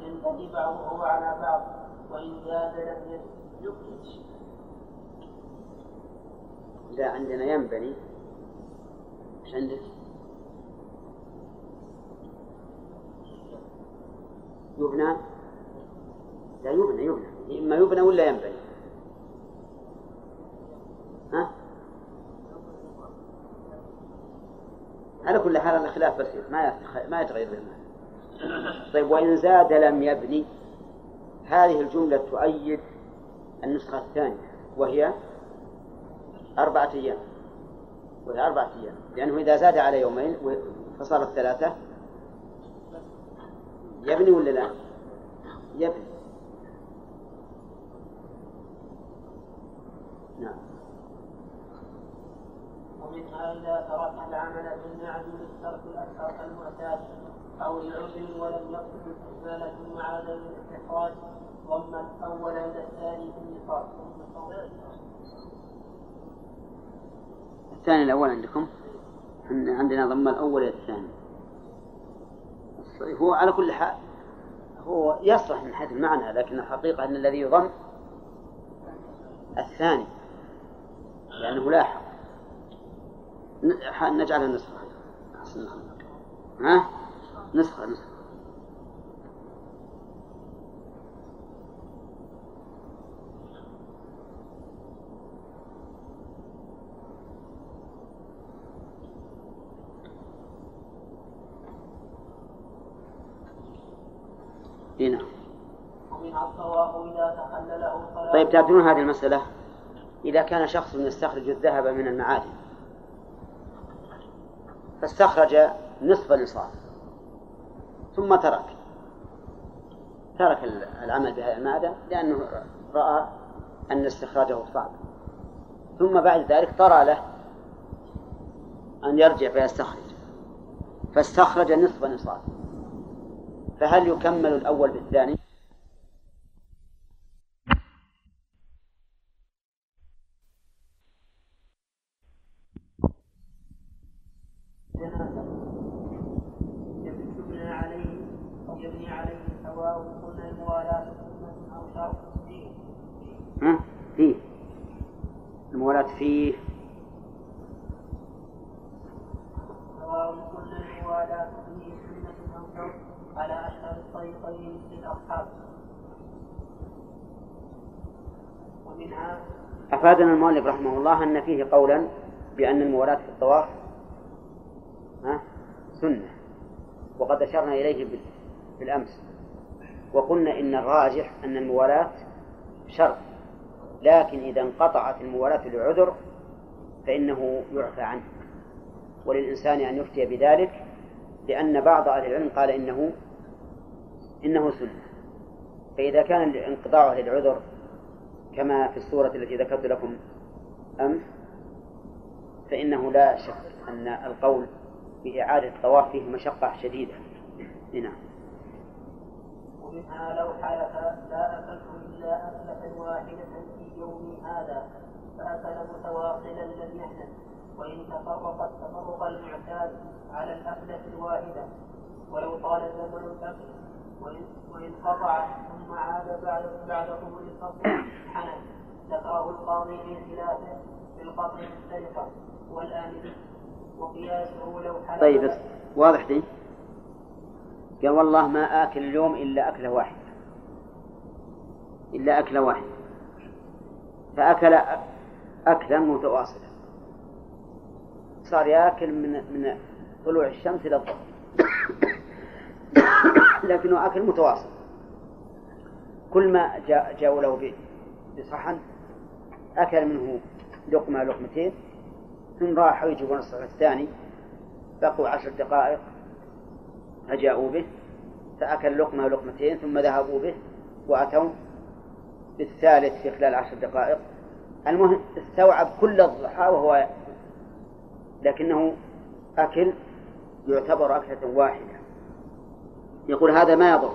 ينبني بعضه على بعض وإن زاد لم يكفي لا عندنا ينبني إيش عندك؟ يبنى؟ لا يبنى يبنى. إما يبنى ولا ينبني. ها؟ على كل حال الخلاف بسيط ما ما يتغير المعنى. طيب وإن زاد لم يبني هذه الجملة تؤيد النسخة الثانية وهي أربعة أيام. وهي أربعة أيام لأنه إذا زاد على يومين فصارت ثلاثة يبني ولا لا؟ يبني. نعم. ومنها إذا ترك العمل بالمعدوم ترك الأشخاص المعتاد أو لعذر ولم يقصد استكمالة مع عدم الاستخراج ضم الأول إلى الثاني في النقاط الثاني الأول عندكم؟ عندنا ضم الأول إلى الثاني. هو على كل حال هو يصلح من حيث المعنى لكن الحقيقة أن الذي يضم الثاني لأنه لاحق. نجعلها نسخة ها؟ نسخة نسخة. هنا طيب تعدلون هذه المسألة. إذا كان شخص يستخرج الذهب من المعادن فاستخرج نصف النصاب ثم ترك. ترك العمل بهذا المعدن لأنه رأى أن استخراجه صعب. ثم بعد ذلك طرى له أن يرجع فيستخرج. فاستخرج نصف نصاب فهل يكمل الأول بالثاني؟ فيه. الموالاة فيه. أفادنا المؤلف رحمه الله أن فيه قولا بأن الموالاة في الطواف سنة. وقد أشرنا إليه بالأمس. وقلنا إن الراجح أن الموالاة شرط. لكن إذا انقطعت الموالاة لعذر فإنه يعفى عنه. وللإنسان أن يفتي بذلك لأن بعض أهل العلم قال إنه إنه سنة. فإذا كان انقطاعه للعذر كما في السورة التي ذكرت لكم أمس فإنه لا شك أن القول بإعادة الطواف فيه مشقة شديدة. نعم. ومنها لو حلف لا أكلت إلا أكلة واحدة في يومي هذا فأكل متواصلا لم يحدث وإن تفرق التفرق المعتاد على الأكلة الواحدة. ولو طال زمن الأكل وإن قطع ثم عاد بعد بعد الفصل حنث القاضي في خلافه في القطع السرقة وقياسه لو حلف. طيب واضح دي؟ قال والله ما آكل اليوم إلا أكلة واحدة. إلا أكلة واحدة. فأكل أكلا متواصلا. صار يأكل من من طلوع الشمس إلى الظهر. لكنه أكل متواصل. كل ما جاء جاءوا له بصحن أكل منه لقمة لقمتين ثم راحوا يجيبون الصحن الثاني. بقوا عشر دقائق فجاءوا به فأكل لقمة لقمتين ثم ذهبوا به وأتوا بالثالث في خلال عشر دقائق. المهم استوعب كل الضحى وهو لكنه أكل يعتبر أكلة واحدة. يقول هذا ما يضر.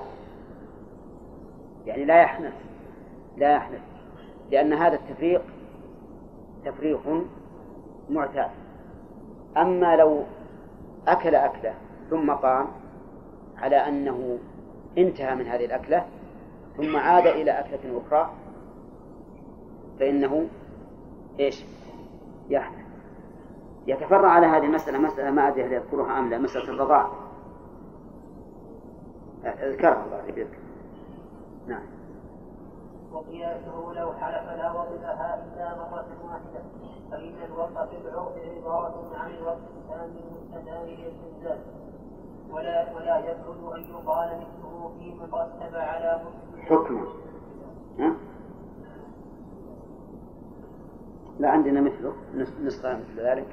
يعني لا يحنث لا يحنث لأن هذا التفريق تفريق معتاد. أما لو أكل أكلة ثم قام على أنه انتهى من هذه الأكلة ثم عاد إلى أكلة أخرى فإنه إيش؟ يحنث. يتفرع على هذه المسألة مسألة ما أدري هل يذكرها أم لا مسألة الرضاع. اذكرها الله يبارك نعم. وقياسه لو حلف لا وضعها إلا مرة واحدة فإن الوقت في العرف عبارة عن الوقت الثاني المستدام للزلزال ولا ولا يبعد أن يقال مثله فيما ترتب على حكمه. ها؟ لا عندنا مثله. مثل ذلك.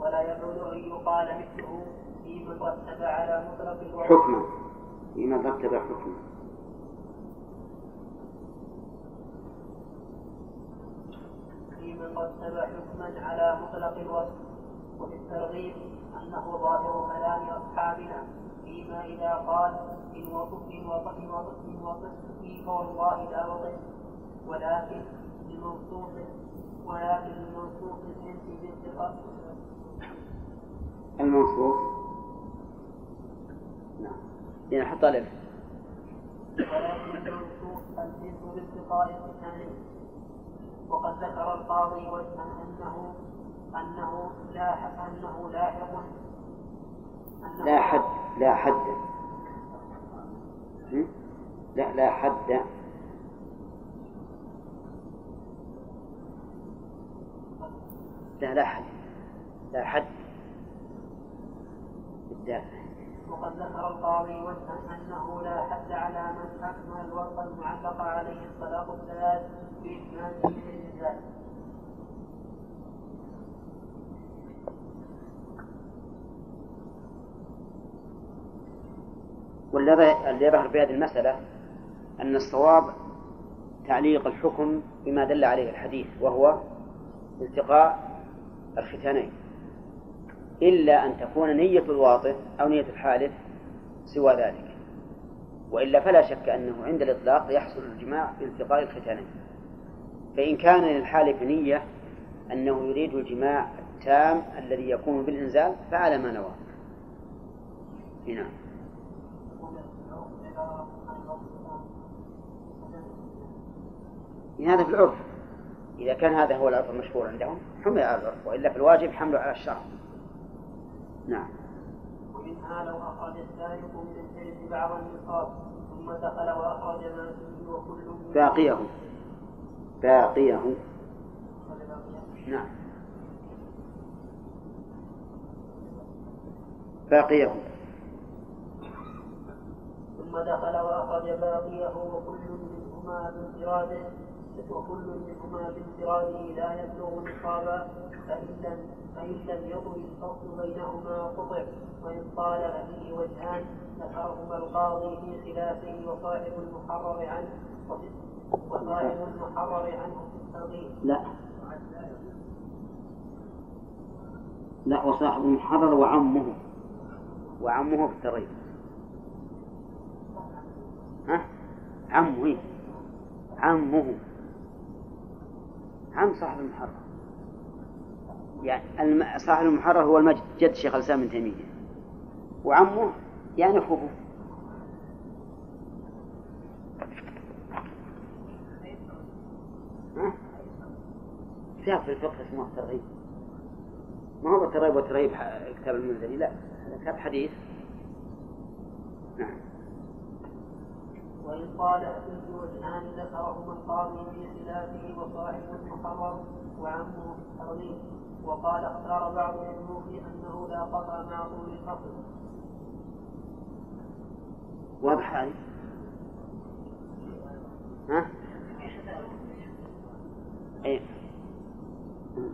ولا يبعد أن يقال مثله حكما فيما ترتب حكما فيما ترتب حكما على مطلق الوصف وفي الترغيب أنه ظاهر كلام أصحابنا فيما إذا قال وصف وصف فوالله لا وصف ولكن ولكن الموصوف نعم يعني حط ألف وقد ذكر القاضي وجها أنه أنه لا أنه لاحق لا حد. لا حد لا لا حد. لا لا حد. لا حد. بالدافع وقد ذكر القاضي وجها أنه لا حد على من أكمل الوقت المعلق عليه الطلاق الثلاث بإتمامه للنساء والذي يظهر في هذه المسألة أن الصواب تعليق الحكم بما دل عليه الحديث وهو التقاء الختانين. إلا أن تكون نية الواطئ أو نية الحالف سوى ذلك. وإلا فلا شك أنه عند الإطلاق يحصل الجماع بالتقاء الختانين. فإن كان للحالف نية أنه يريد الجماع التام الذي يكون بالإنزال فعلى ما نوى. نعم هذا في العرف. إذا كان هذا هو العرف المشهور عندهم حمل على العرف. وإلا في الواجب حمله على الشرع. نعم. ومنها لو أخرج السارق من الحرز بعض النصاب ثم دخل وأخرج ما فيه وكل باقيه. باقيه. نعم. باقيه. ثم دخل وأخرج باقيه وكل منهما بانفراده وكل منهما بانفراده لا يبلغ نصابا فإن فإن لم يطل الفصل بينهما قطع وإن طال فيه وجهان ذكرهما القاضي في خلافه وصاحب المحرر عنه وصاحب المحرر عنه في الترغيب. لا. لا وصاحب المحرر وعمه. وعمه في الترغيب. ها؟ عمه إيه؟ عمه. عم صاحب المحرر يعني صاحب المحرر هو المجد جد شيخ الإسلام ابن تيمية. وعمه يعني أخوه كتاب في الفقه اسمه الترغيب ما هو الترغيب والترهيب كتاب المنزلي؟ لا هذا كتاب حديث. نعم. وإن قال فيه وجهان ذكرهما القاضي في خلافه وصاحب المحرر وعمه الترغيب وقال اختار بعض الشيوخ أنه لا قطع مع طول الفصل. واضح هذه؟ ها؟ أي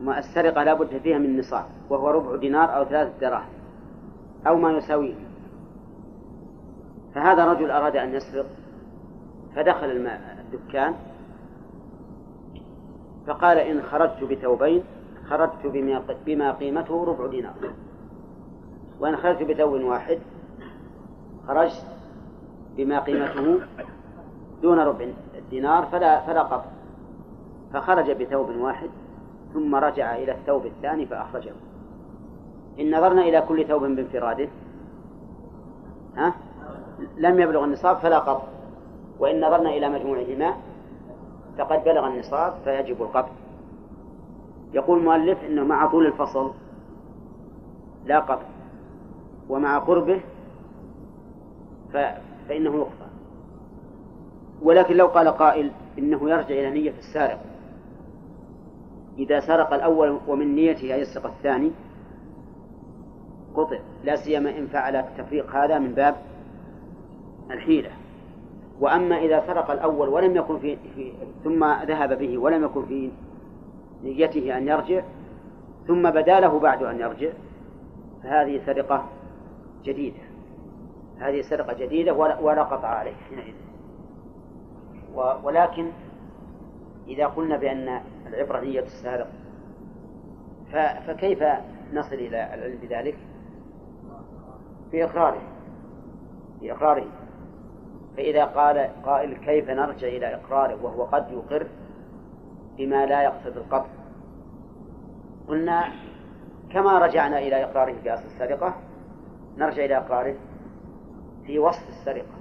ما السرقة لا بد فيها من نصاب وهو ربع دينار أو ثلاثة دراهم أو ما يساويه. فهذا رجل أراد أن يسرق. فدخل الدكان. فقال إن خرجت بثوبين خرجت بما قيمته ربع دينار. وإن خرجت بثوب واحد خرجت بما قيمته دون ربع دينار فلا فلا قطع فخرج بثوب واحد ثم رجع إلى الثوب الثاني فأخرجه. إن نظرنا إلى كل ثوب بانفراده ها؟ لم يبلغ النصاب فلا قطع وإن نظرنا إلى مجموعهما فقد بلغ النصاب فيجب القطع يقول المؤلف إنه مع طول الفصل لا قطع ومع قربه ف... فإنه يقطع ولكن لو قال قائل إنه يرجع إلى نية السارق إذا سرق الأول ومن نيته أن يسرق الثاني قطع لا سيما إن فعل التفريق هذا من باب الحيلة. وأما إذا سرق الأول ولم يكن في, في ثم ذهب به ولم يكن في نيته أن يرجع ثم بدا له بعد أن يرجع فهذه سرقة جديدة. هذه سرقة جديدة ولا قطع عليه حينئذ. ولكن إذا قلنا بأن العبرة نية السارق فكيف نصل إلى العلم بذلك؟ في إقراره في إقراره فإذا قال قائل كيف نرجع إلى إقراره وهو قد يقر بما لا يقصد القطع قلنا كما رجعنا إلى إقراره في أصل السرقة نرجع إلى إقراره في وصف السرقة.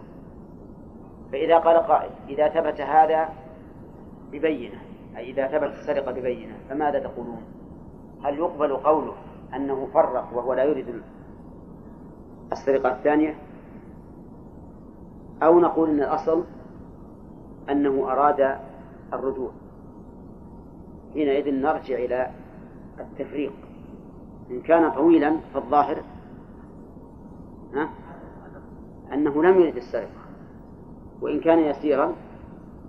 فإذا قال قائل إذا ثبت هذا ببينة أي إذا ثبت السرقة ببينة فماذا تقولون؟ هل يقبل قوله أنه فرق وهو لا يريد السرقة الثانية؟ أو نقول أن الأصل أنه أراد الرجوع. حينئذ نرجع إلى التفريق. إن كان طويلا فالظاهر ها أنه لم يرد السرقة وإن كان يسيرا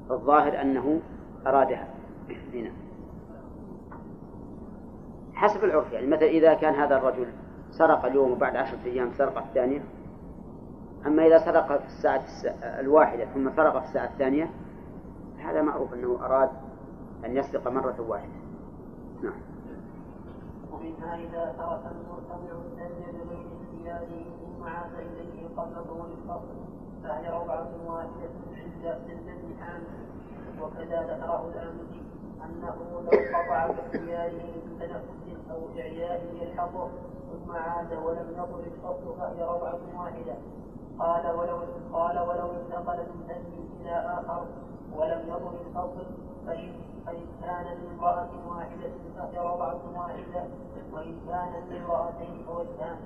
فالظاهر أنه أرادها. هنا. حسب العرف يعني مثلا إذا كان هذا الرجل سرق اليوم وبعد عشرة أيام سرق الثانية أما إذا سرق في الساعة الواحدة ثم سرق في الساعة الثانية هذا معروف أنه أراد أن يسرق مرة واحدة. نعم. ومنها إذا ترك المرتفع الدم بغير اختياره ثم عاد إليه قبل طول الفصل فهي روعة واحدة عند عند الامتحان وكذا ذكره الآمدي أنه لو قطع باختياره تنفس أو إعياء يلحقه ثم عاد ولم يضر الفصل فهي روعة واحدة. قال ولو قال ولو انتقل من دم إلى آخر ولم يضر الفصل فإن فإن كان من امرأة واحدة فهي روعة واحدة وإن كان من امرأتين فوجهان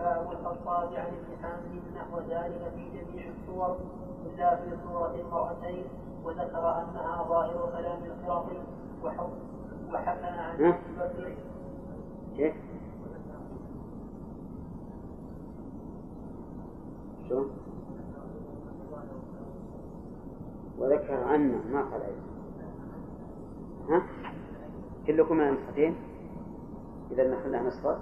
أبو الخطاب عن ابن حامد نحو ذلك في جميع الصور إلا في صورة المرأتين وذكر أنها ظاهر كلام الخرافي وحكى عن أبي بكر. شو؟ وذكر أنه ما قال أيضا ها؟ كلكم من نسختين؟ إذا نحن نسخة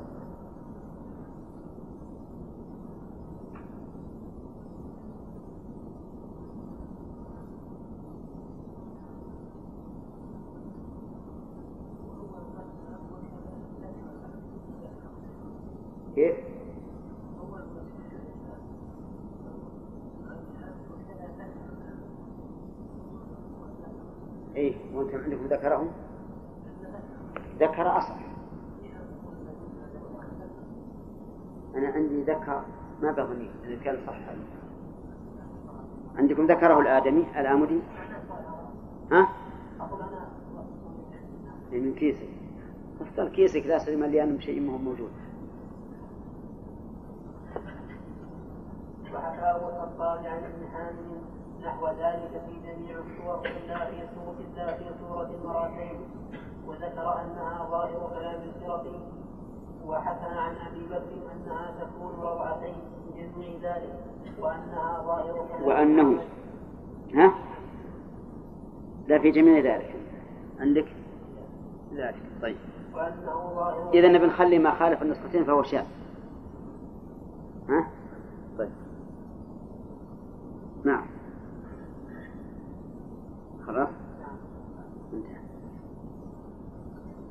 كيف؟ إيه وأنتم عندكم ذكرهم ذكر اصح أنا عندي ذكر ما بغني إذا كان صح. عندكم ذكره الآدمي الآمدي؟ ها؟ إيه، من كيسك. أختار كيسك لا مليان بشيء ما هو موجود. وحكاه الخطاب عن ابن حامد نحو ذلك في جميع الصور إلا في صورة المراتين. وذكر أنها ظاهر كلام الفرق وحكى عن أبي بكر أنها تكون روعتين جميع ذلك وأنها ظاهر كلام وأنه ها؟ لا في جميع ذلك. عندك؟ ذلك. طيب. إذا بنخلي ما خالف النسختين فهو شاذ. ها؟ طيب. نعم. خلاص؟ انتهى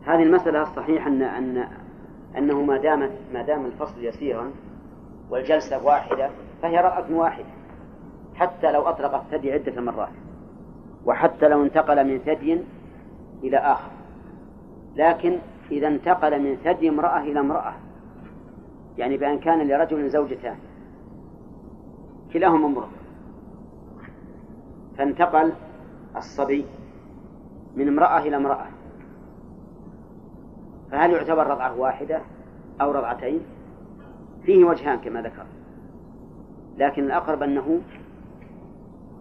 هذه المسألة الصحيح أن أن أنه ما دام ما دام الفصل يسيرا والجلسة واحدة فهي رأة واحدة حتى لو أطلق الثدي عدة مرات وحتى لو انتقل من ثدي إلى آخر. لكن إذا انتقل من ثدي امرأة إلى امرأة يعني بأن كان لرجل زوجتان كلاهما امرأة. فانتقل الصبي من امرأة إلى امرأة. فهل يعتبر رضعة واحدة أو رضعتين؟ فيه وجهان كما ذكر. لكن الأقرب أنه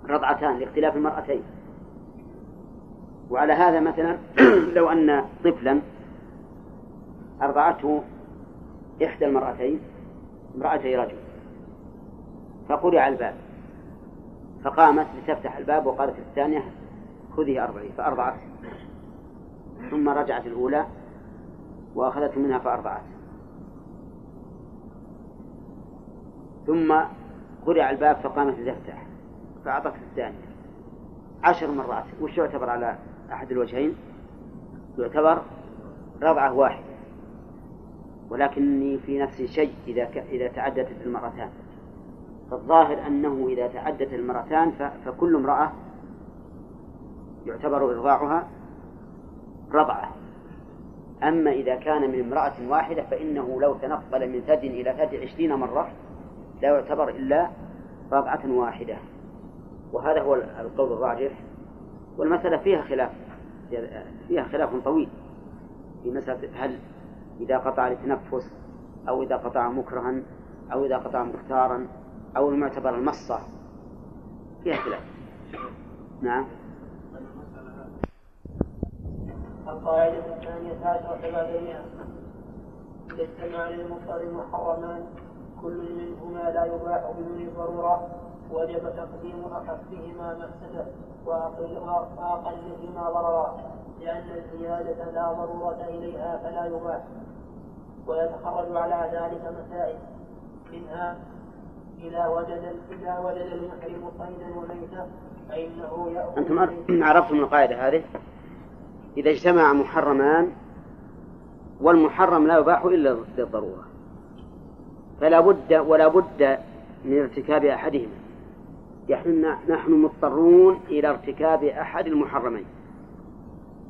رضعتان لاختلاف المرأتين. وعلى هذا مثلا لو أن طفلا أرضعته إحدى المرأتين امرأتي رجل. فقرع الباب. فقامت لتفتح الباب وقالت الثانية خذي أرضعي فأرضعت ثم رجعت الأولى وأخذت منها فأرضعت ثم قرع الباب فقامت لتفتح فأعطت الثانية. عشر مرات. وش يعتبر على أحد الوجهين؟ يعتبر رضعة واحدة ولكني في نفسي شيء إذا ك... إذا تعددت المرتان. فالظاهر أنه إذا تعدت المرتان فكل امرأة يعتبر إرضاعها رضعة. أما إذا كان من امرأة واحدة فإنه لو تنقل من ثدي إلى ثدي عشرين مرة لا يعتبر إلا رضعة واحدة. وهذا هو القول الراجح. والمسألة فيها خلاف. فيها خلاف طويل. في مسألة هل إذا قطع لتنفس أو إذا قطع مكرها أو إذا قطع مختارا أو المعتبر المصة. فيها خلاف. نعم. القاعدة الثانية عشرة بعد المئة إذا اجتمع للمفطر محرمان كل منهما لا يباح بدون ضرورة. وجب تقديم أخفهما مفسدة وأقلهما ضررا لأن الزيادة لا ضرورة إليها فلا يباح. ويتخرج على ذلك مسائل منها إذا وجد إذا وجد المحرم صيدا وميتا فإنه يأخذ أنتم عرفتم القاعدة هذه؟ إذا اجتمع محرمان والمحرم لا يباح إلا للضرورة فلا بد ولا بد من ارتكاب أحدهما. نحن نحن مضطرون إلى ارتكاب أحد المحرمين.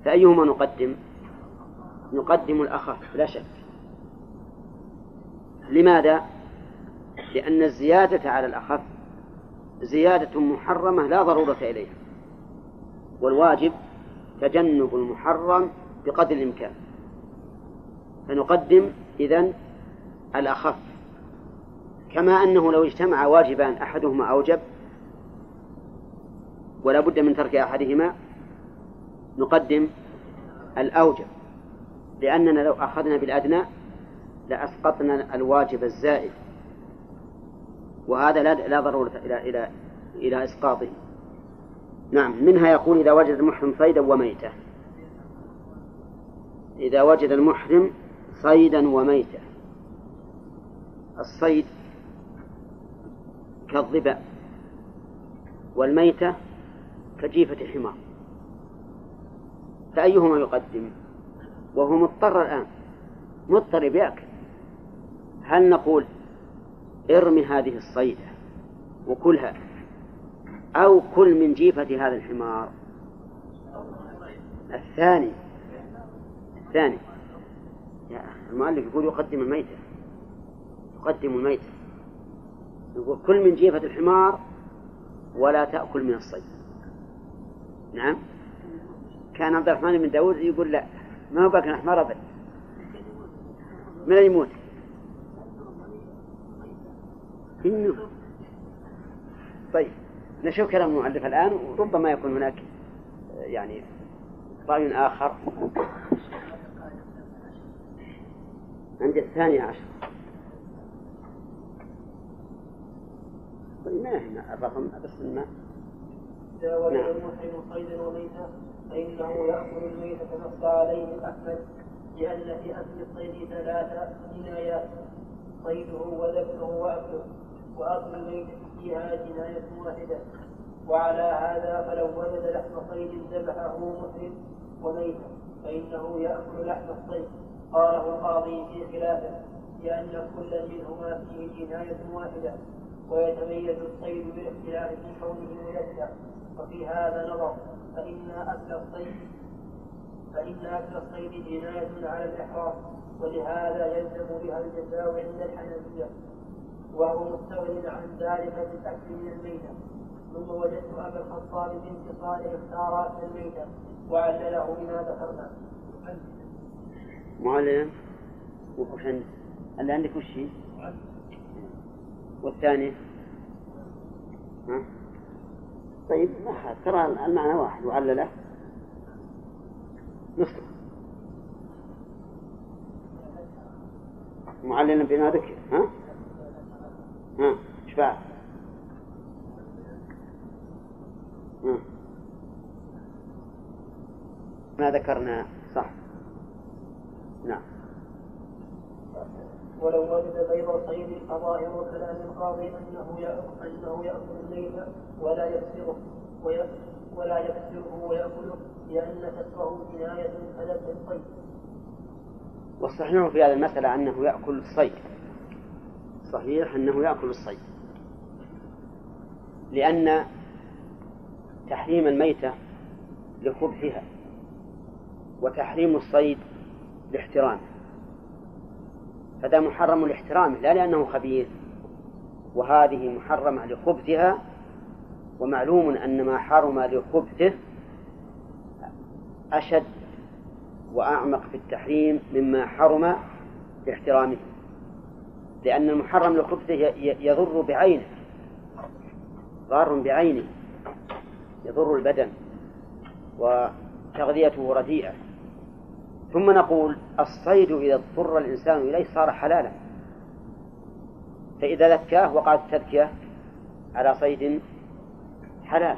فأيهما نقدم؟ نقدم الأخف لا شك. لماذا؟ لأن الزيادة على الأخف زيادة محرمة لا ضرورة إليها. والواجب تجنب المحرم بقدر الإمكان. فنقدم إذن الأخف. كما أنه لو اجتمع واجبان أحدهما أوجب ولا بد من ترك أحدهما نقدم الأوجب. لأننا لو أخذنا بالأدنى لأسقطنا الواجب الزائد. وهذا لا ضرورة إلى إلى إلى إسقاطه. نعم منها يقول إذا وجد المحرم صيدا وميتة إذا وجد المحرم صيدا وميتة الصيد كالظباء والميتة كجيفة الحمار. فأيهما يقدم؟ وهو مضطر الآن. مضطر بيأكل هل نقول ارمي هذه الصيدة وكلها؟ أو كل من جيفة هذا الحمار. الثاني. الثاني. يا المؤلف يقول يقدم الميتة. يقدم الميتة. يقول كل من جيفة الحمار ولا تأكل من الصيد. نعم. كان عبد الرحمن بن داود يقول لا ما هو باكل حمار أبدا من يموت؟ إنه. طيب. نشوف كلام المؤلف الآن وربما يكون هناك يعني رأي آخر. عند الثانية عشر. طيب ما هنا الرقم؟ بس ما. وجد نعم. المحرم صيدا وميتا فإنه يأكل الميتة نص عليه أحمد لأن في أكل الصيد ثلاثة جنايات صيده وذبحه وأكله وأكل فيها جناية واحدة وعلى هذا فلو وجد لحم صيد ذبحه محرم وميتا فإنه يأكل لحم الصيد. قاله القاضي في خلافه لأن كل منهما فيه جناية واحدة ويتميز الصيد بالاختلاف في كونه ميتا وفي هذا نظر فإن أكل الصيد فإن أكل الصيد جناية على الإحرام ولهذا يلزم بها الجزاء عند الحنفية. وهو مستغن عن ذلك بالأكل من الميتة ثم وجدت أبا الخطاب بنت صالح اختار أكل الميتة وعلله بما ذكرنا معلم عندك؟ اللي عندك وش هي؟ والثاني ها؟ طيب ما ترى المعنى واحد وعلله نصف معللا بما ذكر ها؟ إيش بعد؟ ما ذكرنا صح. نعم. ولو وجد غير صيد فظاهر كلام القاضي أنه يأكل أنه يأكل الليل ولا يكسره ولا يكسره ويأكله لأن كسره جنايه فلت الصيد. والصحيح في هذه المسألة أنه يأكل الصيد. صحيح أنه يأكل الصيد. لأن تحريم الميتة لقبحها وتحريم الصيد لاحترامه. فذا محرم لاحترامه لا لأنه خبيث. وهذه محرمة لخبثها ومعلوم أن ما حرم لخبثه أشد وأعمق في التحريم مما حرم لاحترامه. لأن المحرم لخبثه يضر بعينه. ضار بعينه. يضر البدن. وتغذيته رديئة. ثم نقول الصيد إذا اضطر الإنسان إليه صار حلالا. فإذا ذكاه وقعت التذكية على صيد حلال.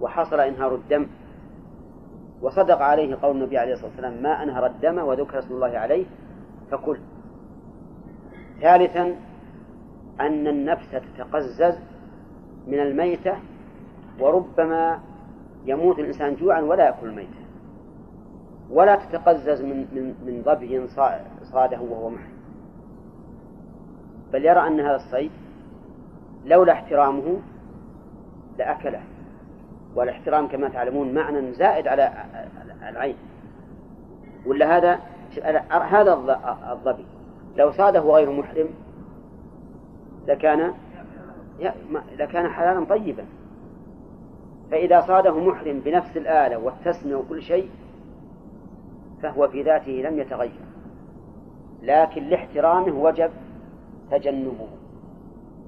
وحصل إنهار الدم. وصدق عليه قول النبي عليه الصلاة والسلام ما أنهر الدم وذكر اسم الله عليه فكل. ثالثا أن النفس تتقزز من الميتة وربما يموت الإنسان جوعا ولا يأكل الميتة. ولا تتقزز من من من ظبي صاده وهو محي. بل يرى أن هذا الصيد لولا احترامه لأكله. والاحترام كما تعلمون معنى زائد على العين. ولا هذا هذا الظبي لو صاده غير محرم لكان لكان حلالا طيبا. فإذا صاده محرم بنفس الآلة والتسمية وكل شيء فهو في ذاته لم يتغير. لكن لاحترامه وجب تجنبه.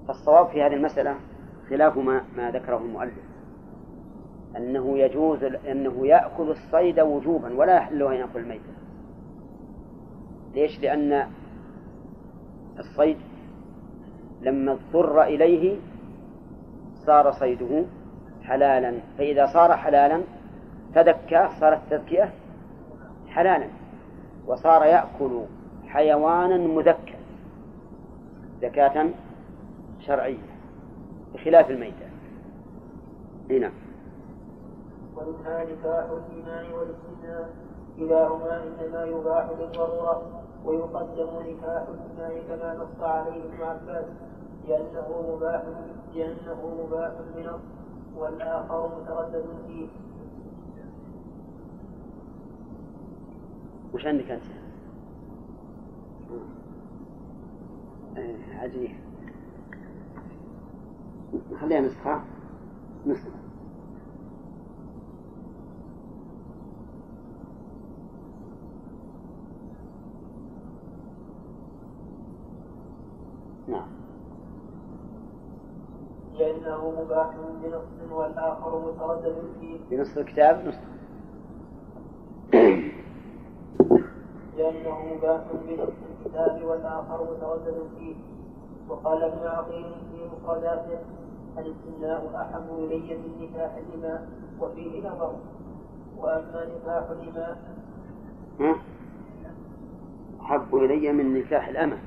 فالصواب في هذه المسألة خلاف ما, ما ذكره المؤلف. أنه يجوز أنه يأكل الصيد وجوبا ولا يحل أن يأكل الميتة. ليش؟ لأن الصيد. لما اضطر إليه صار صيده حلالا. فإذا صار حلالا تذكى صارت تذكية حلالا. وصار يأكل حيوانا مذكى زكاة شرعية بخلاف الميتة. هنا ومنها نكاح الإيمان والاستثناء كلاهما إنما يباح للضرورة. ويقدم نكاح الإيمان كما نص عليه ابن عباس لأنه مباح لأنه مباح بنص والآخر متردد فيه. وش عندك أنت؟ إيه، عجيب خليها نسخة. نسخة. لأنه مباح بنص والآخر متردد فيه. بنص الكتاب؟ نص. لأنه مباح بنص الكتاب والآخر متردد فيه. وقال ابن عقيل في مفرداته الاستمناء أحب إلي من نكاح الإماء وفيه نظر. وأما نكاح الإماء أحب إلي من نكاح الأمة.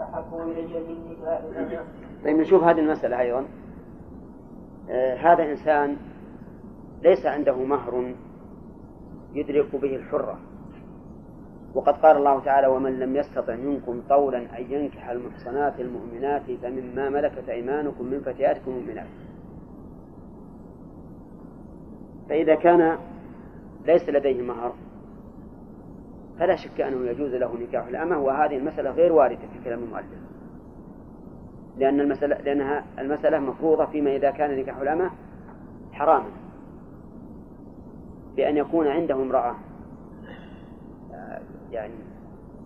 أحب إلي من نكاح الأمة. طيب نشوف هذه المسألة أيضا. آه هذا إنسان ليس عنده مهر يدرك به الحرة. وقد قال الله تعالى ومن لم يستطع منكم طولا أن ينكح المحصنات المؤمنات فمما ملكت أيمانكم من فتياتكم المؤمنات. فإذا كان ليس لديه مهر فلا شك أنه يجوز له نكاح الأمة وهذه المسألة غير واردة في كلام المؤلف. لأن المسألة لأنها المسألة مفروضة فيما إذا كان نكاح الأمة حراما. بأن يكون عنده امرأة يعني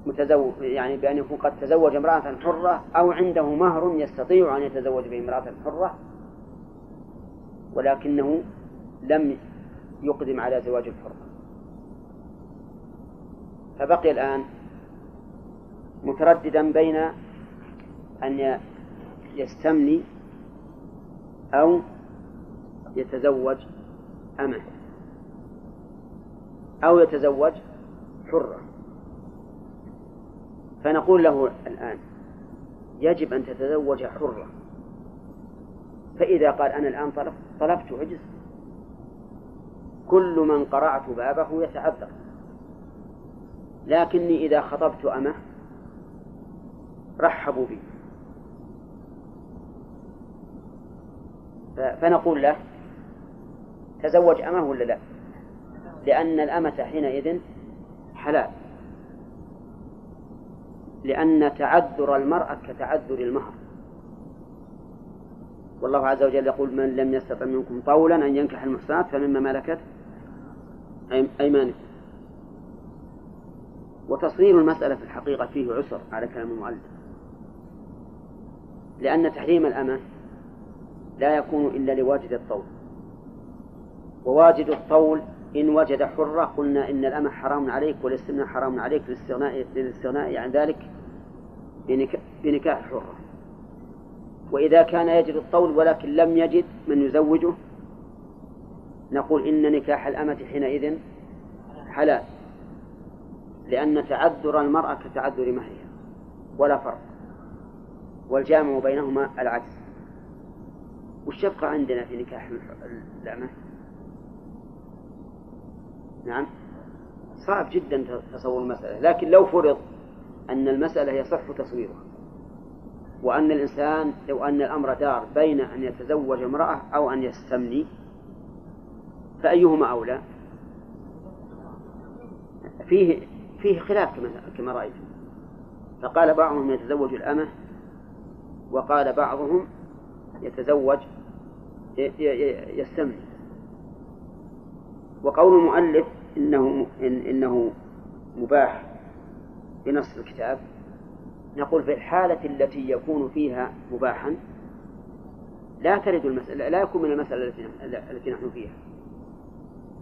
متزوج يعني بأن يكون قد تزوج امرأة حرة أو عنده مهر يستطيع أن يتزوج به امرأة حرة ولكنه لم يقدم على زواج الحرة. فبقي الآن مترددا بين أن يستمني أو يتزوج أمة أو يتزوج حرة. فنقول له الآن يجب أن تتزوج حرة. فإذا قال أنا الآن طلبت طلبت عجز. كل من قرعت بابه يتعذر. لكني إذا خطبت أمة رحبوا بي. فنقول له تزوج أمة ولا لا؟ لأن الأمة حينئذ حلال. لأن تعذر المرأة كتعذر المهر. والله عز وجل يقول من لم يستطع منكم طولا أن ينكح المحصنات فمما ملكت أيمانكم. وتصوير المسألة في الحقيقة فيه عسر على كلام المؤلف. لأن تحريم الأمة لا يكون إلا لواجد الطول. وواجد الطول إن وجد حرة قلنا إن الأمة حرام عليك والاستمناء حرام عليك للاستغناء للاستغناء عن ذلك بنكاح الحرة وإذا كان يجد الطول ولكن لم يجد من يزوجه نقول إن نكاح الأمة حينئذ حلال لأن تعذر المرأة كتعذر مهرها ولا فرق. والجامع بينهما العكس. يبقى عندنا في نكاح الأمة؟ نعم. صعب جدا تصور المسألة لكن لو فرض أن المسألة يصح تصويرها وأن الإنسان لو أن الأمر دار بين أن يتزوج امرأة أو أن يستملي فأيهما أولى؟ فيه فيه خلاف كما كما رأيت. فقال بعضهم يتزوج الأمة وقال بعضهم يتزوج يستملي وقول المؤلف إنه إن إنه مباح بنص الكتاب. نقول في الحالة التي يكون فيها مباحا لا ترد المسألة لا يكون من المسألة التي نحن فيها.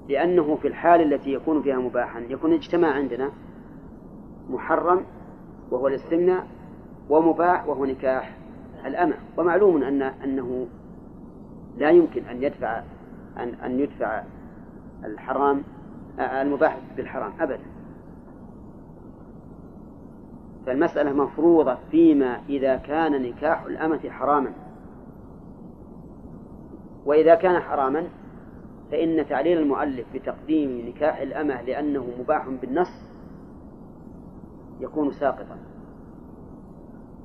لأنه في الحال التي يكون فيها مباحا يكون اجتماع عندنا محرم وهو الاستمناء ومباح وهو نكاح الأمة ومعلوم أن أنه لا يمكن أن يدفع أن أن يدفع الحرام المباح بالحرام أبدا. فالمسألة مفروضة فيما إذا كان نكاح الأمة حراما. وإذا كان حراما فإن تعليل المؤلف بتقديم نكاح الأمة لأنه مباح بالنص يكون ساقطا.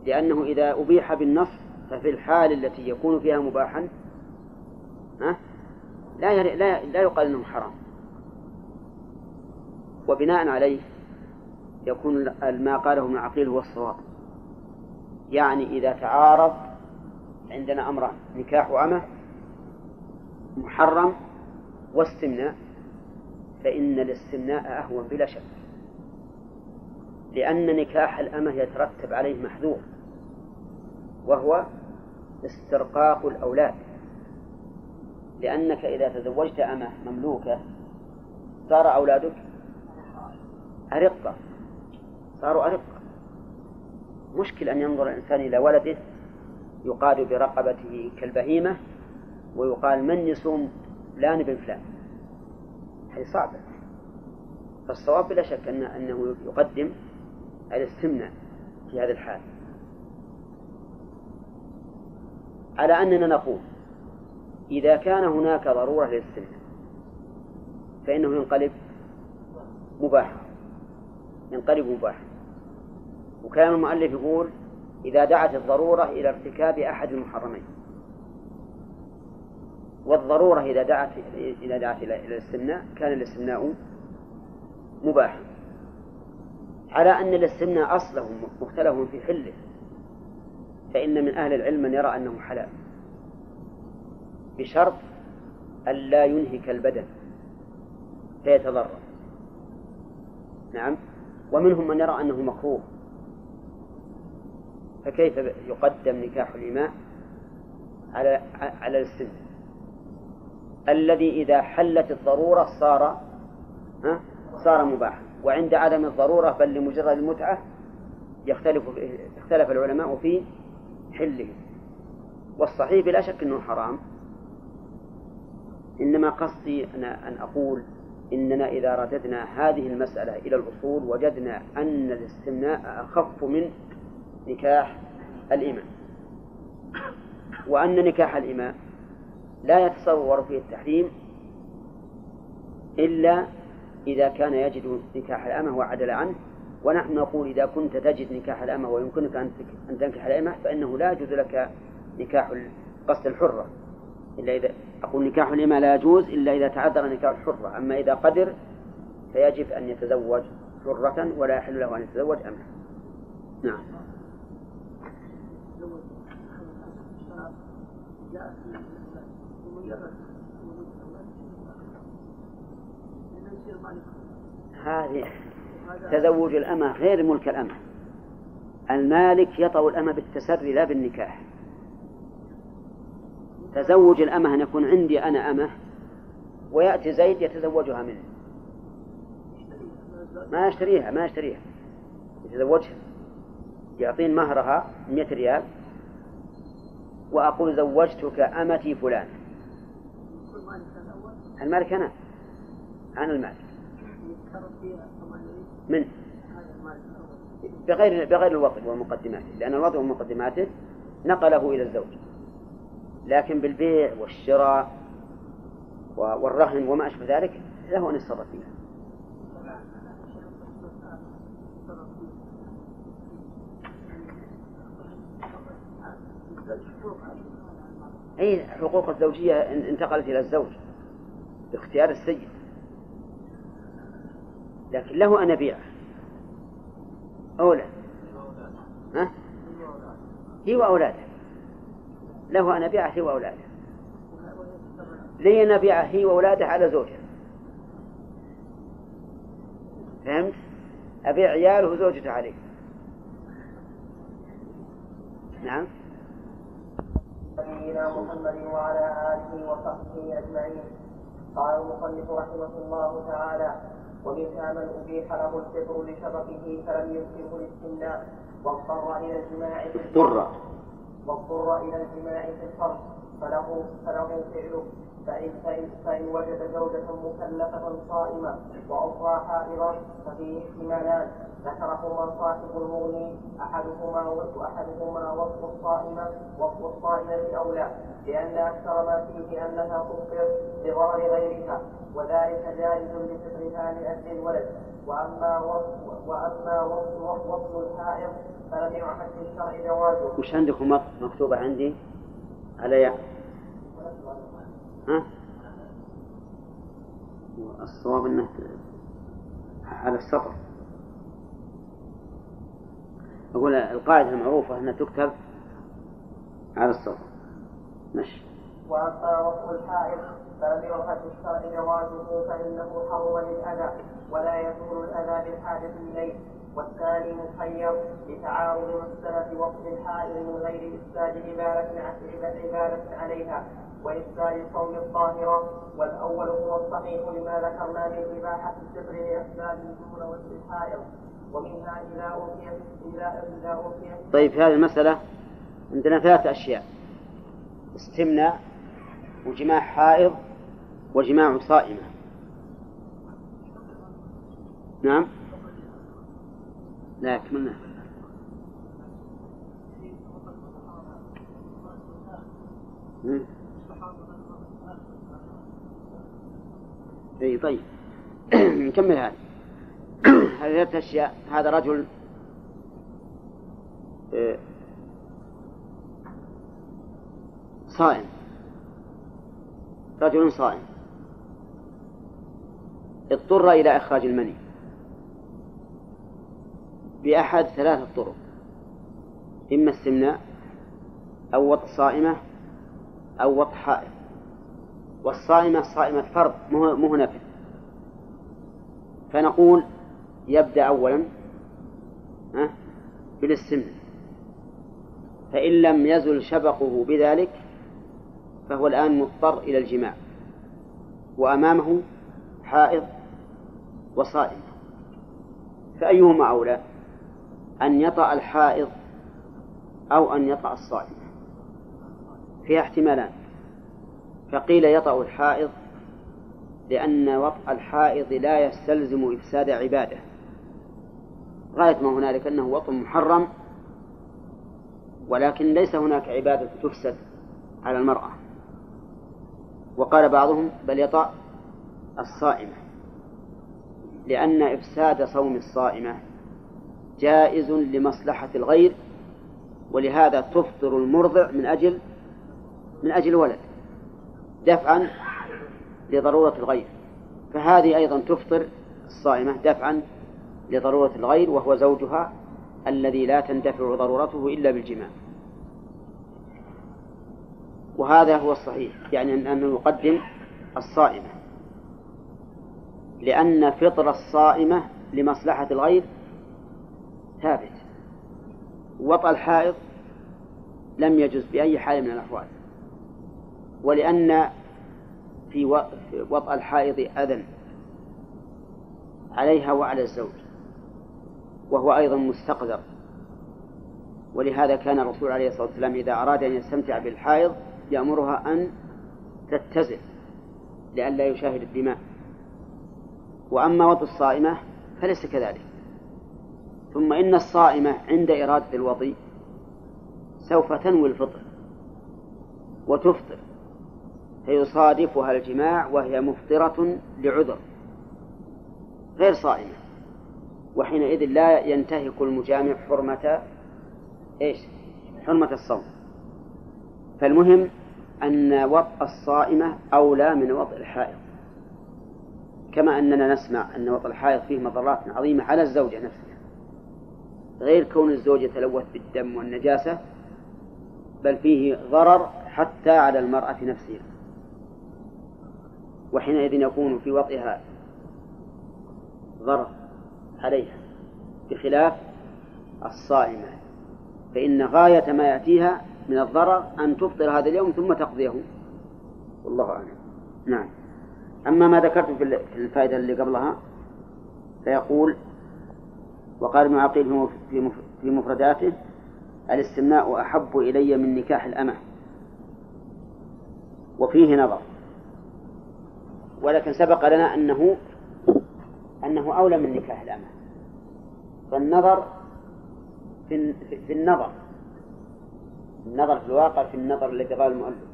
لأنه إذا أبيح بالنص ففي الحال التي يكون فيها مباحا ها؟ لا لا لا يقال إنه حرام. وبناء عليه يكون ما قاله ابن عقيل هو الصواب. يعني إذا تعارض عندنا أمران نكاح أمة محرم واستمناء فإن الاستمناء أهون بلا شك. لأن نكاح الأمة يترتب عليه محذور وهو استرقاق الأولاد. لأنك إذا تزوجت أمة مملوكة صار أولادك أرقة. صاروا أرقة. مشكل أن ينظر الإنسان إلى ولده يقاد برقبته كالبهيمة ويقال من يصوم فلان بن فلان. هذه صعبة. فالصواب بلا شك أن أنه يقدم الاستمناء في هذا الحال. على أننا نقول إذا كان هناك ضرورة للاستمناء فإنه ينقلب مباحا ينقلب مباحا. وكلام المؤلف يقول إذا دعت الضرورة إلى ارتكاب أحد المحرمين والضرورة إذا دعت إذا دعت إلى الاستمناء كان الاستمناء مباحا. على أن الاستمناء أصله مختلف في حله فإن من أهل العلم من يرى أنه حلال. بشرط ألا ينهك البدن. فيتضرر. نعم. ومنهم من يرى أنه مكروه. فكيف يقدم نكاح الإماء على على السن؟ الذي إذا حلت الضرورة صار ها صار مباحا. وعند عدم الضرورة بل لمجرد المتعة يختلف اختلف العلماء في حله. والصحيح بلا شك أنه حرام. إنما قصدي أنا أن أقول إننا إذا رددنا هذه المسألة إلى الأصول وجدنا أن الاستمناء أخف من نكاح الإمام. وأن نكاح الإمام لا يتصور فيه التحريم إلا إذا كان يجد نكاح الأمة وعدل عنه. ونحن نقول إذا كنت تجد نكاح الأمة ويمكنك أن تنكح الأمة فإنه لا يجوز لك نكاح قصد الحرة. إلا إذا أقول نكاح الإمة لا يجوز إلا إذا تعذر نكاح الحرة. أما إذا قدر فيجب أن يتزوج حرة ولا يحل له أن يتزوج أمة نعم. هذه تزوج الأمة غير ملك الأمة. المالك يطأ الأمة بالتسري لا بالنكاح. تزوج الأمة أن يكون عندي أنا أمة ويأتي زيد يتزوجها منه. ما يشتريها ما يشتريها. يتزوجها. يعطين مهرها 100 ريال. وأقول زوجتك أمتي فلان. المالك أنا أنا المالك من؟ بغير بغير الوضع والمقدمات لأن الوضع ومقدماته نقله إلى الزوج. لكن بالبيع والشراء والرهن وما أشبه ذلك له أن يتصرف فيها. أي حقوق الزوجية انتقلت إلى الزوج باختيار السيد. لكن له أن يبيعه أولى ها؟ هي وأولاده. له أن أبيعه هي وأولاده. لي أن أبيعه هي وأولاده على زوجها فهمت؟ أبيع عياله وزوجته عليه. نعم. نبينا محمد وعلى آله وصحبه أجمعين. قال المصنف رحمه الله تعالى ومنها من أبيح له الفطر لشبقه فلم يمكنه الاستمناء. واضطر إلى الجماع اضطر. واضطر إلى الجماع في الفرج فله فله فعله. فإن, فإن, فإن وجد زوجة مكلفة صائمة وأخرى حائضة ففيه احتمالان. ذكرهما صاحب المغني أحدهما وأحدهما وصف الصائمة وصف الصائمة أولى لأن أكثر ما فيه أنها تفطر لضرر غيرها وذلك جائز لفطرها لأجل الولد. وأما وصف وأما وصف وصف الحائض فلم جوازه. وش عندكم مكتوبة عندي؟ على يا ها؟ الصواب إنه على السطر أقول القاعدة المعروفة أنها تكتب على السطر مش وأما وصف الحائط فلم يؤخذ بالشرع جوازه فإنه حرم للأذى ولا يزول الأذى بالحاجة إليه والثاني مخير لتعارض مسألة وصف الحائض من غير إفساد عبادة عليها وإفساد الصوم الظاهرة. والأول هو الصحيح لما ذكرنا من إباحة الفطر لأسباب وصف الحائض ومنها إذا أوتيت إذا إذا أوتيت طيب في هذه المسألة عندنا ثلاثة أشياء. استمناء وجماع حائض وجماع صائمة. نعم؟ لا كملنا اي طيب. نكمل هذا هذه ثلاثة أشياء. هذا رجل آه، صائم. رجل صائم. اضطر إلى إخراج المني. بأحد ثلاثة طرق. إما السمناء أو وط صائمة أو وط حائض. والصائمة صائمة فرض مو نفل فنقول يبدأ أولا بالاستمناء. فإن لم يزل شبقه بذلك فهو الآن مضطر إلى الجماع. وأمامه حائض وصائم. فأيهما أولى؟ أن يطأ الحائض أو أن يطأ الصائم. فيها احتمالان. فقيل يطأ الحائض لأن وطأ الحائض لا يستلزم إفساد عبادة. غاية ما هنالك أنه وطء محرم ولكن ليس هناك عبادة تفسد على المرأة. وقال بعضهم بل يطأ الصائمة لأن إفساد صوم الصائمة جائز لمصلحة الغير ولهذا تفطر المرضع من أجل من أجل ولد دفعا لضرورة الغير. فهذه أيضا تفطر الصائمة دفعا لضرورة الغير وهو زوجها الذي لا تندفع ضرورته إلا بالجماع. وهذا هو الصحيح يعني أنه يقدم الصائمة لأن فطر الصائمة لمصلحة الغير ثابت. وطأ الحائض لم يجز بأي حال من الأحوال. ولأن في وطأ الحائض أذى عليها وعلى الزوج وهو أيضا مستقذر. ولهذا كان الرسول عليه الصلاة والسلام إذا أراد أن يستمتع بالحائض يأمرها أن تتزل لئلا يشاهد الدماء. وأما وطء الصائمة فليس كذلك. ثم إن الصائمة عند إرادة الوضي سوف تنوي الفطر وتفطر فيصادفها الجماع وهي مفطرة لعذر غير صائمة. وحينئذ لا ينتهك المجامع حرمة إيش؟ حرمة الصوم. فالمهم أن وطء الصائمة أولى من وطء الحائض كما أننا نسمع أن وطء الحائض فيه مضرات عظيمة على الزوجة نفسها. غير كون الزوج يتلوث بالدم والنجاسة بل فيه ضرر حتى على المرأة نفسها. وحينئذ يكون في وطئها ضرر عليها بخلاف الصائمة. فإن غاية ما يأتيها من الضرر أن تفطر هذا اليوم ثم تقضيه. والله أعلم. نعم. أما ما ذكرت في الفائدة اللي قبلها فيقول وقال ابن عقيل في مفرداته الاستمناء أحب إلي من نكاح الأمة. وفيه نظر. ولكن سبق لنا أنه أنه أولى من نكاح الأمة. فالنظر في, في النظر. النظر في الواقع في النظر الذي قال المؤلف.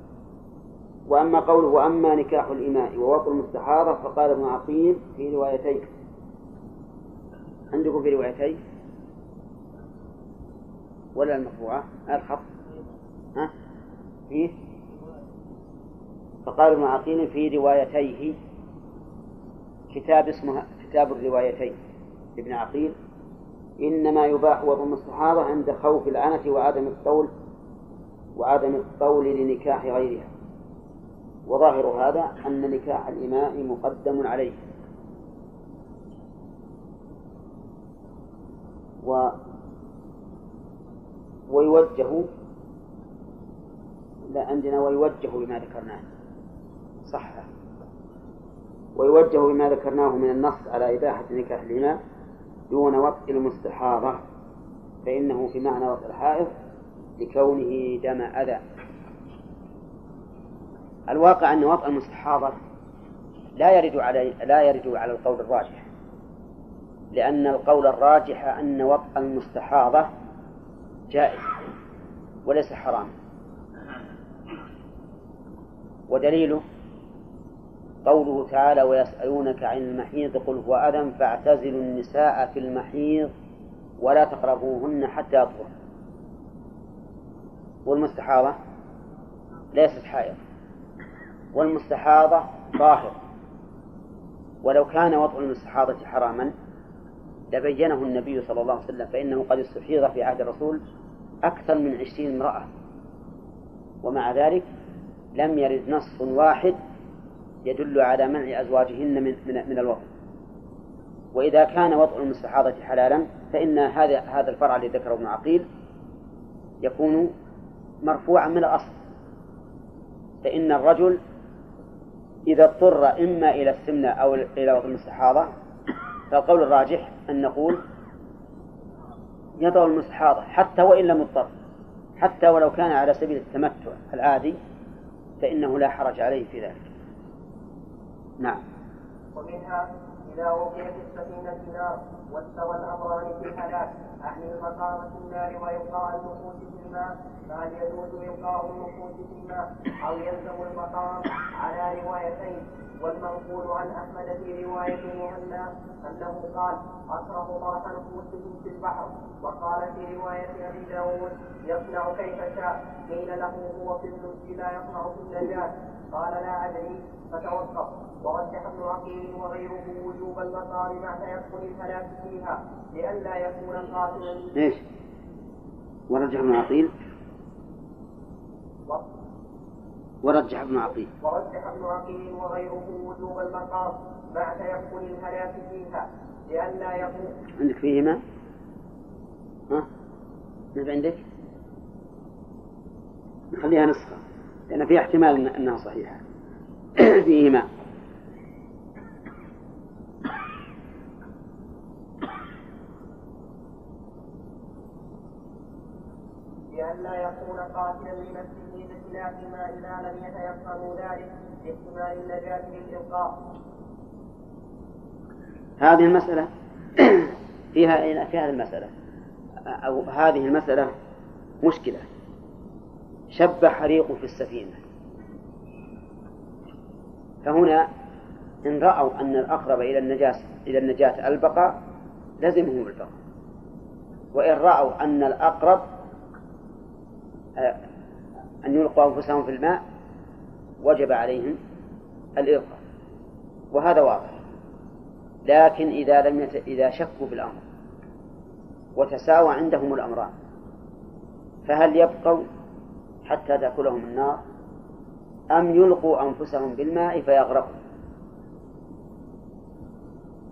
وأما قوله وأما نكاح الإماء ووطن المستحاضة فقال ابن عقيل في روايتين. عندكم في روايتين؟ ولا المرفوعة الخط؟ ها؟ فيه فقال ابن عقيل في روايتيه كتاب اسمه كتاب الروايتين. ابن عقيل إنما يباح وضم الصحابة عند خوف العنة وعدم الطول وعدم الطول لنكاح غيرها. وظاهر هذا أن نكاح الإماء مقدم عليه. و ويوجه لا عندنا ويوجه بما ذكرناه. صح. ويوجه بما ذكرناه من النص على إباحة نكاح الإماء دون وطء المستحاضة فإنه في معنى وطء الحائض لكونه دم أذى. الواقع أن وطء المستحاضة لا يرد على لا يرد على القول الراجح. لأن القول الراجح أن وطء المستحاضة جائز وليس حرام. ودليله قوله تعالى ويسألونك عن المحيض قل هو أذى فاعتزلوا النساء في المحيض ولا تقربوهن حتى يطهر. والمستحاضة ليست حائض. والمستحاضة طاهر. ولو كان وطء المستحاضة حراما لبينه النبي صلى الله عليه وسلم فإنه قد استحيض في عهد الرسول أكثر من عشرين امرأة. ومع ذلك لم يرد نص واحد يدل على منع أزواجهن من من, من الوطء وإذا كان وطء المستحاضة حلالا فإن هذا هذا الفرع الذي ذكره ابن عقيل يكون مرفوعا من الأصل. فإن الرجل إذا اضطر إما إلى السمنة أو إلى وطء المستحاضة فالقول الراجح أن نقول يضع المستحاضة حتى وإن لم يضطر حتى ولو كان على سبيل التمتع العادي فإنه لا حرج عليه في ذلك. نعم. ومنها إذا وقعت السفينة نار واستوى الأمران في الهلاك أهل المقام في النار وإلقاء النفوس في الماء فهل يجوز إلقاء النفوس في الماء أو يلزم المقام على روايتين؟ والمنقول عن أحمد في رواية مهنا أنه قال أكره طرح نفوسهم في البحر. وقال في رواية أبي داود يصنع كيف شاء. قيل له هو في النجي لا يصنع في النجاة قال لا أدري فتوقف. ورجح ابن عقيل وغيره وجوب المقام مع تيقن الهلاك فيها لئلا يكون قاتلا إيش؟ ورجح ابن عقيل. ورجح ابن عقيل ورجح ابن عقيل وغيره وجوب المقام مع تيقن الهلاك فيها لئلا يكون عندك فيهما؟ ها؟ ما عندك؟ نخليها نسخة لأن فيها احتمال أنها صحيحة فيهما لئلا يكون قاتلا لنفسه بخلاف ما إذا لم يتيقنوا ذلك لاحتمال النجاة بالإلقاء. هذه المسألة فيها في هذه المسألة. أو هذه المسألة مشكلة. شب حريق في السفينة. فهنا إن رأوا أن الأقرب إلى النجاة إلى النجاة البقاء لزمهم البقاء. وإن رأوا أن الأقرب أن يلقوا أنفسهم في الماء وجب عليهم الإلقاء وهذا واضح. لكن إذا لم يت... إذا شكوا في الأمر وتساوى عندهم الأمران فهل يبقوا حتى تأكلهم النار؟ أم يلقوا أنفسهم بالماء فيغرقوا؟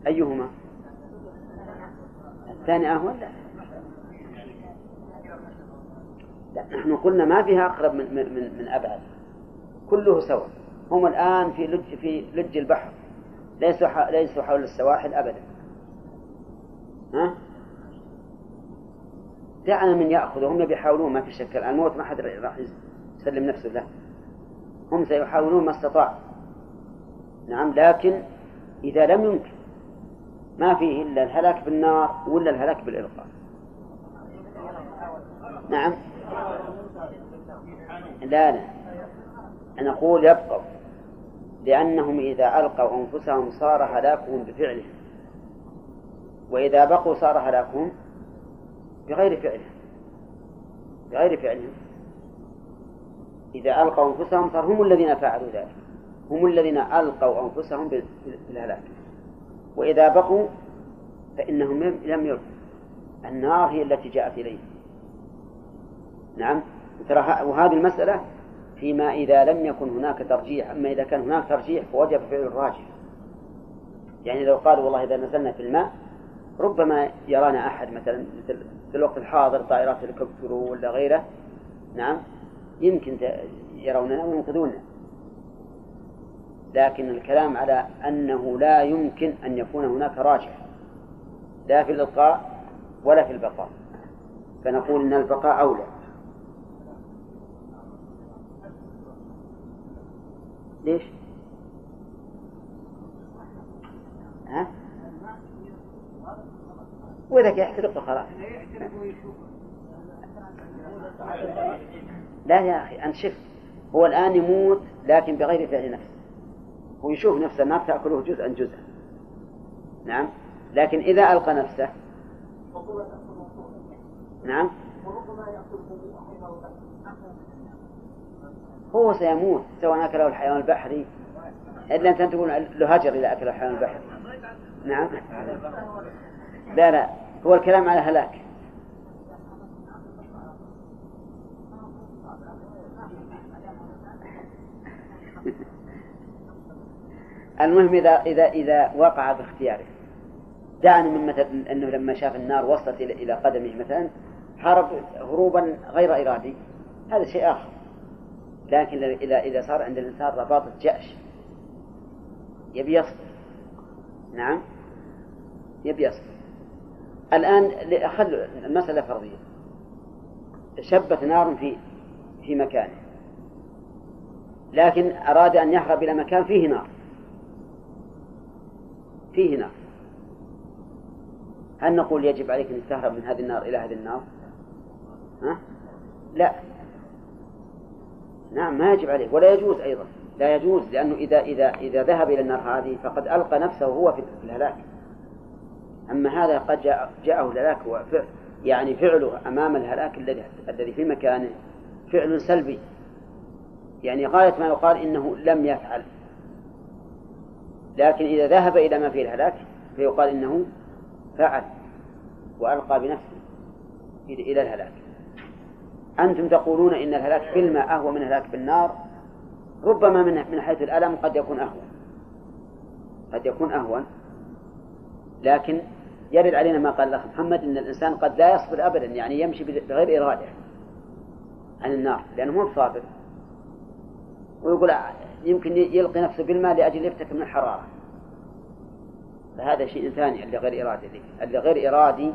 أيهما؟ الثاني أهون؟ لا لا نحن قلنا ما فيها أقرب من, من, من أبعد. كله سواء هم الآن في لج في لج البحر. ليسوا ليسوا حول السواحل أبدا. ها؟ دعنا من يأخذ هم يحاولون ما في شك. الموت ما حد راح يسلم نفسه له. هم سيحاولون ما استطاعوا نعم لكن إذا لم يمكن ما فيه إلا الهلاك بالنار ولا الهلاك بالإلقاء نعم؟ لا لا. أنا أقول يبقوا لأنهم إذا ألقوا أنفسهم صار هلاكهم بفعلهم. وإذا بقوا صار هلاكهم بغير فعلهم بغير فعلهم. إذا ألقوا أنفسهم صار هم الذين فعلوا ذلك هم الذين ألقوا أنفسهم بالهلاك. وإذا بقوا فإنهم لم يلقوا. النار هي التي جاءت إليهم. نعم. ترى وهذه المسألة فيما إذا لم يكن هناك ترجيح أما إذا كان هناك ترجيح فوجب فعل الراجح. يعني لو قالوا والله إذا نزلنا في الماء ربما يرانا أحد مثلا مثل في الوقت الحاضر طائرات هليكوبتر ولا غيره. نعم. يمكن يروننا وينقذوننا لكن الكلام على أنه لا يمكن أن يكون هناك راجح لا في الإلقاء ولا في البقاء. فنقول أن البقاء أولى. ليش؟ ها؟ وإذا يحترق خلاص. لا يا أخي أنت شف هو الآن يموت لكن بغير فعل نفسه. هو يشوف نفسه النار تأكله جزءا جزءا. نعم؟ لكن إذا ألقى نفسه نعم؟ هو سيموت سواء أكله الحيوان البحري إلا أنت تقول له هجر إذا أكل الحيوان البحري. نعم. لا لا. هو الكلام على هلاك. المهم إذا إذا إذا وقع باختياره دعني من مثلا أنه لما شاف النار وصلت إلى قدمه مثلا هرب هروبا غير إرادي. هذا شيء آخر. لكن إذا إذا صار عند الإنسان رباطة جأش يبي يصبر نعم؟ يبي يصبر الآن خل المسألة فرضية. شبت نار في في مكانه لكن أراد أن يهرب إلى مكان فيه نار. فيه نار. هل نقول يجب عليك أن تهرب من هذه النار إلى هذه النار؟ ها؟ لا. نعم ما يجب عليه. ولا يجوز أيضا. لا يجوز لأنه إذا إذا إذا ذهب إلى النار هذه فقد ألقى نفسه هو في الهلاك. أما هذا قد جاء جاءه الهلاك يعني فعله أمام الهلاك الذي الذي في مكانه. فعل سلبي. يعني غاية ما يقال إنه لم يفعل. لكن إذا ذهب إلى ما فيه الهلاك فيقال إنه فعل وألقى بنفسه إلى الهلاك. أنتم تقولون إن الهلاك في الماء أهوى من الهلاك في النار ربما من من حيث الألم قد يكون أهون. قد يكون أهون. لكن يرد علينا ما قال الأخ محمد إن الإنسان قد لا يصبر أبدا يعني يمشي بغير إرادة عن النار لأنه مو صابر ويقول يمكن يلقي نفسه بالماء لأجل يفتك من الحرارة. فهذا شيء ثاني اللي غير إرادي اللي غير إرادي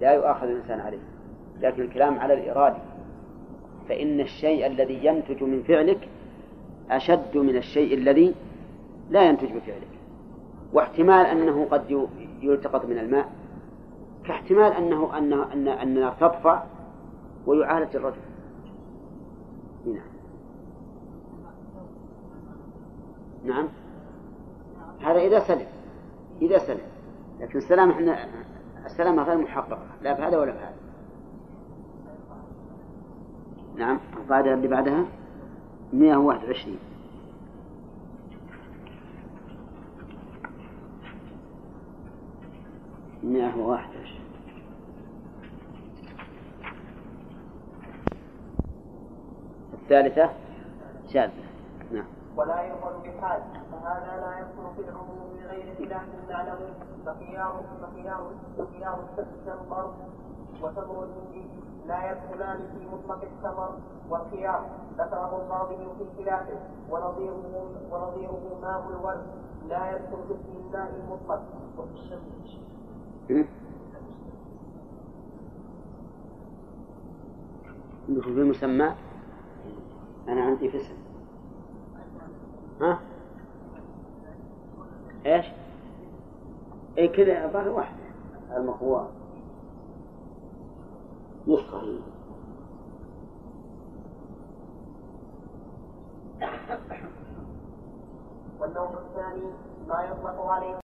لا يؤاخذ الإنسان عليه. لكن الكلام على الإرادي فإن الشيء الذي ينتج من فعلك أشد من الشيء الذي لا ينتج بفعلك. واحتمال أنه قد يلتقط من الماء كاحتمال أنه أن أن النار تطفى ويعالج الرجل. نعم. نعم. هذا إذا سلم إذا سلم. لكن السلام إحنا السلامة غير محققة لا بهذا ولا بهذا. نعم القاعدة اللي بعدها 121 مئة وواحد الثالثة شاذة نعم ولا يقبل بحال فهذا لا يدخل في العموم بغير خلاف نعلم فخيار فخيار فخيار التمر وتمر الهندي لا يدخلان في مطلق التمر والخيار ذكره القاضي في خلافه. ونظيره ونظيره ماء الورد. لا يدخل في اسم الماء المطلق وفي الشمس عندكم في المسمى أنا عندي في اسم ها؟ إيش؟ اي كذا ظهر واحدة المقوى هي والنوع الثاني ما يطلق عليه.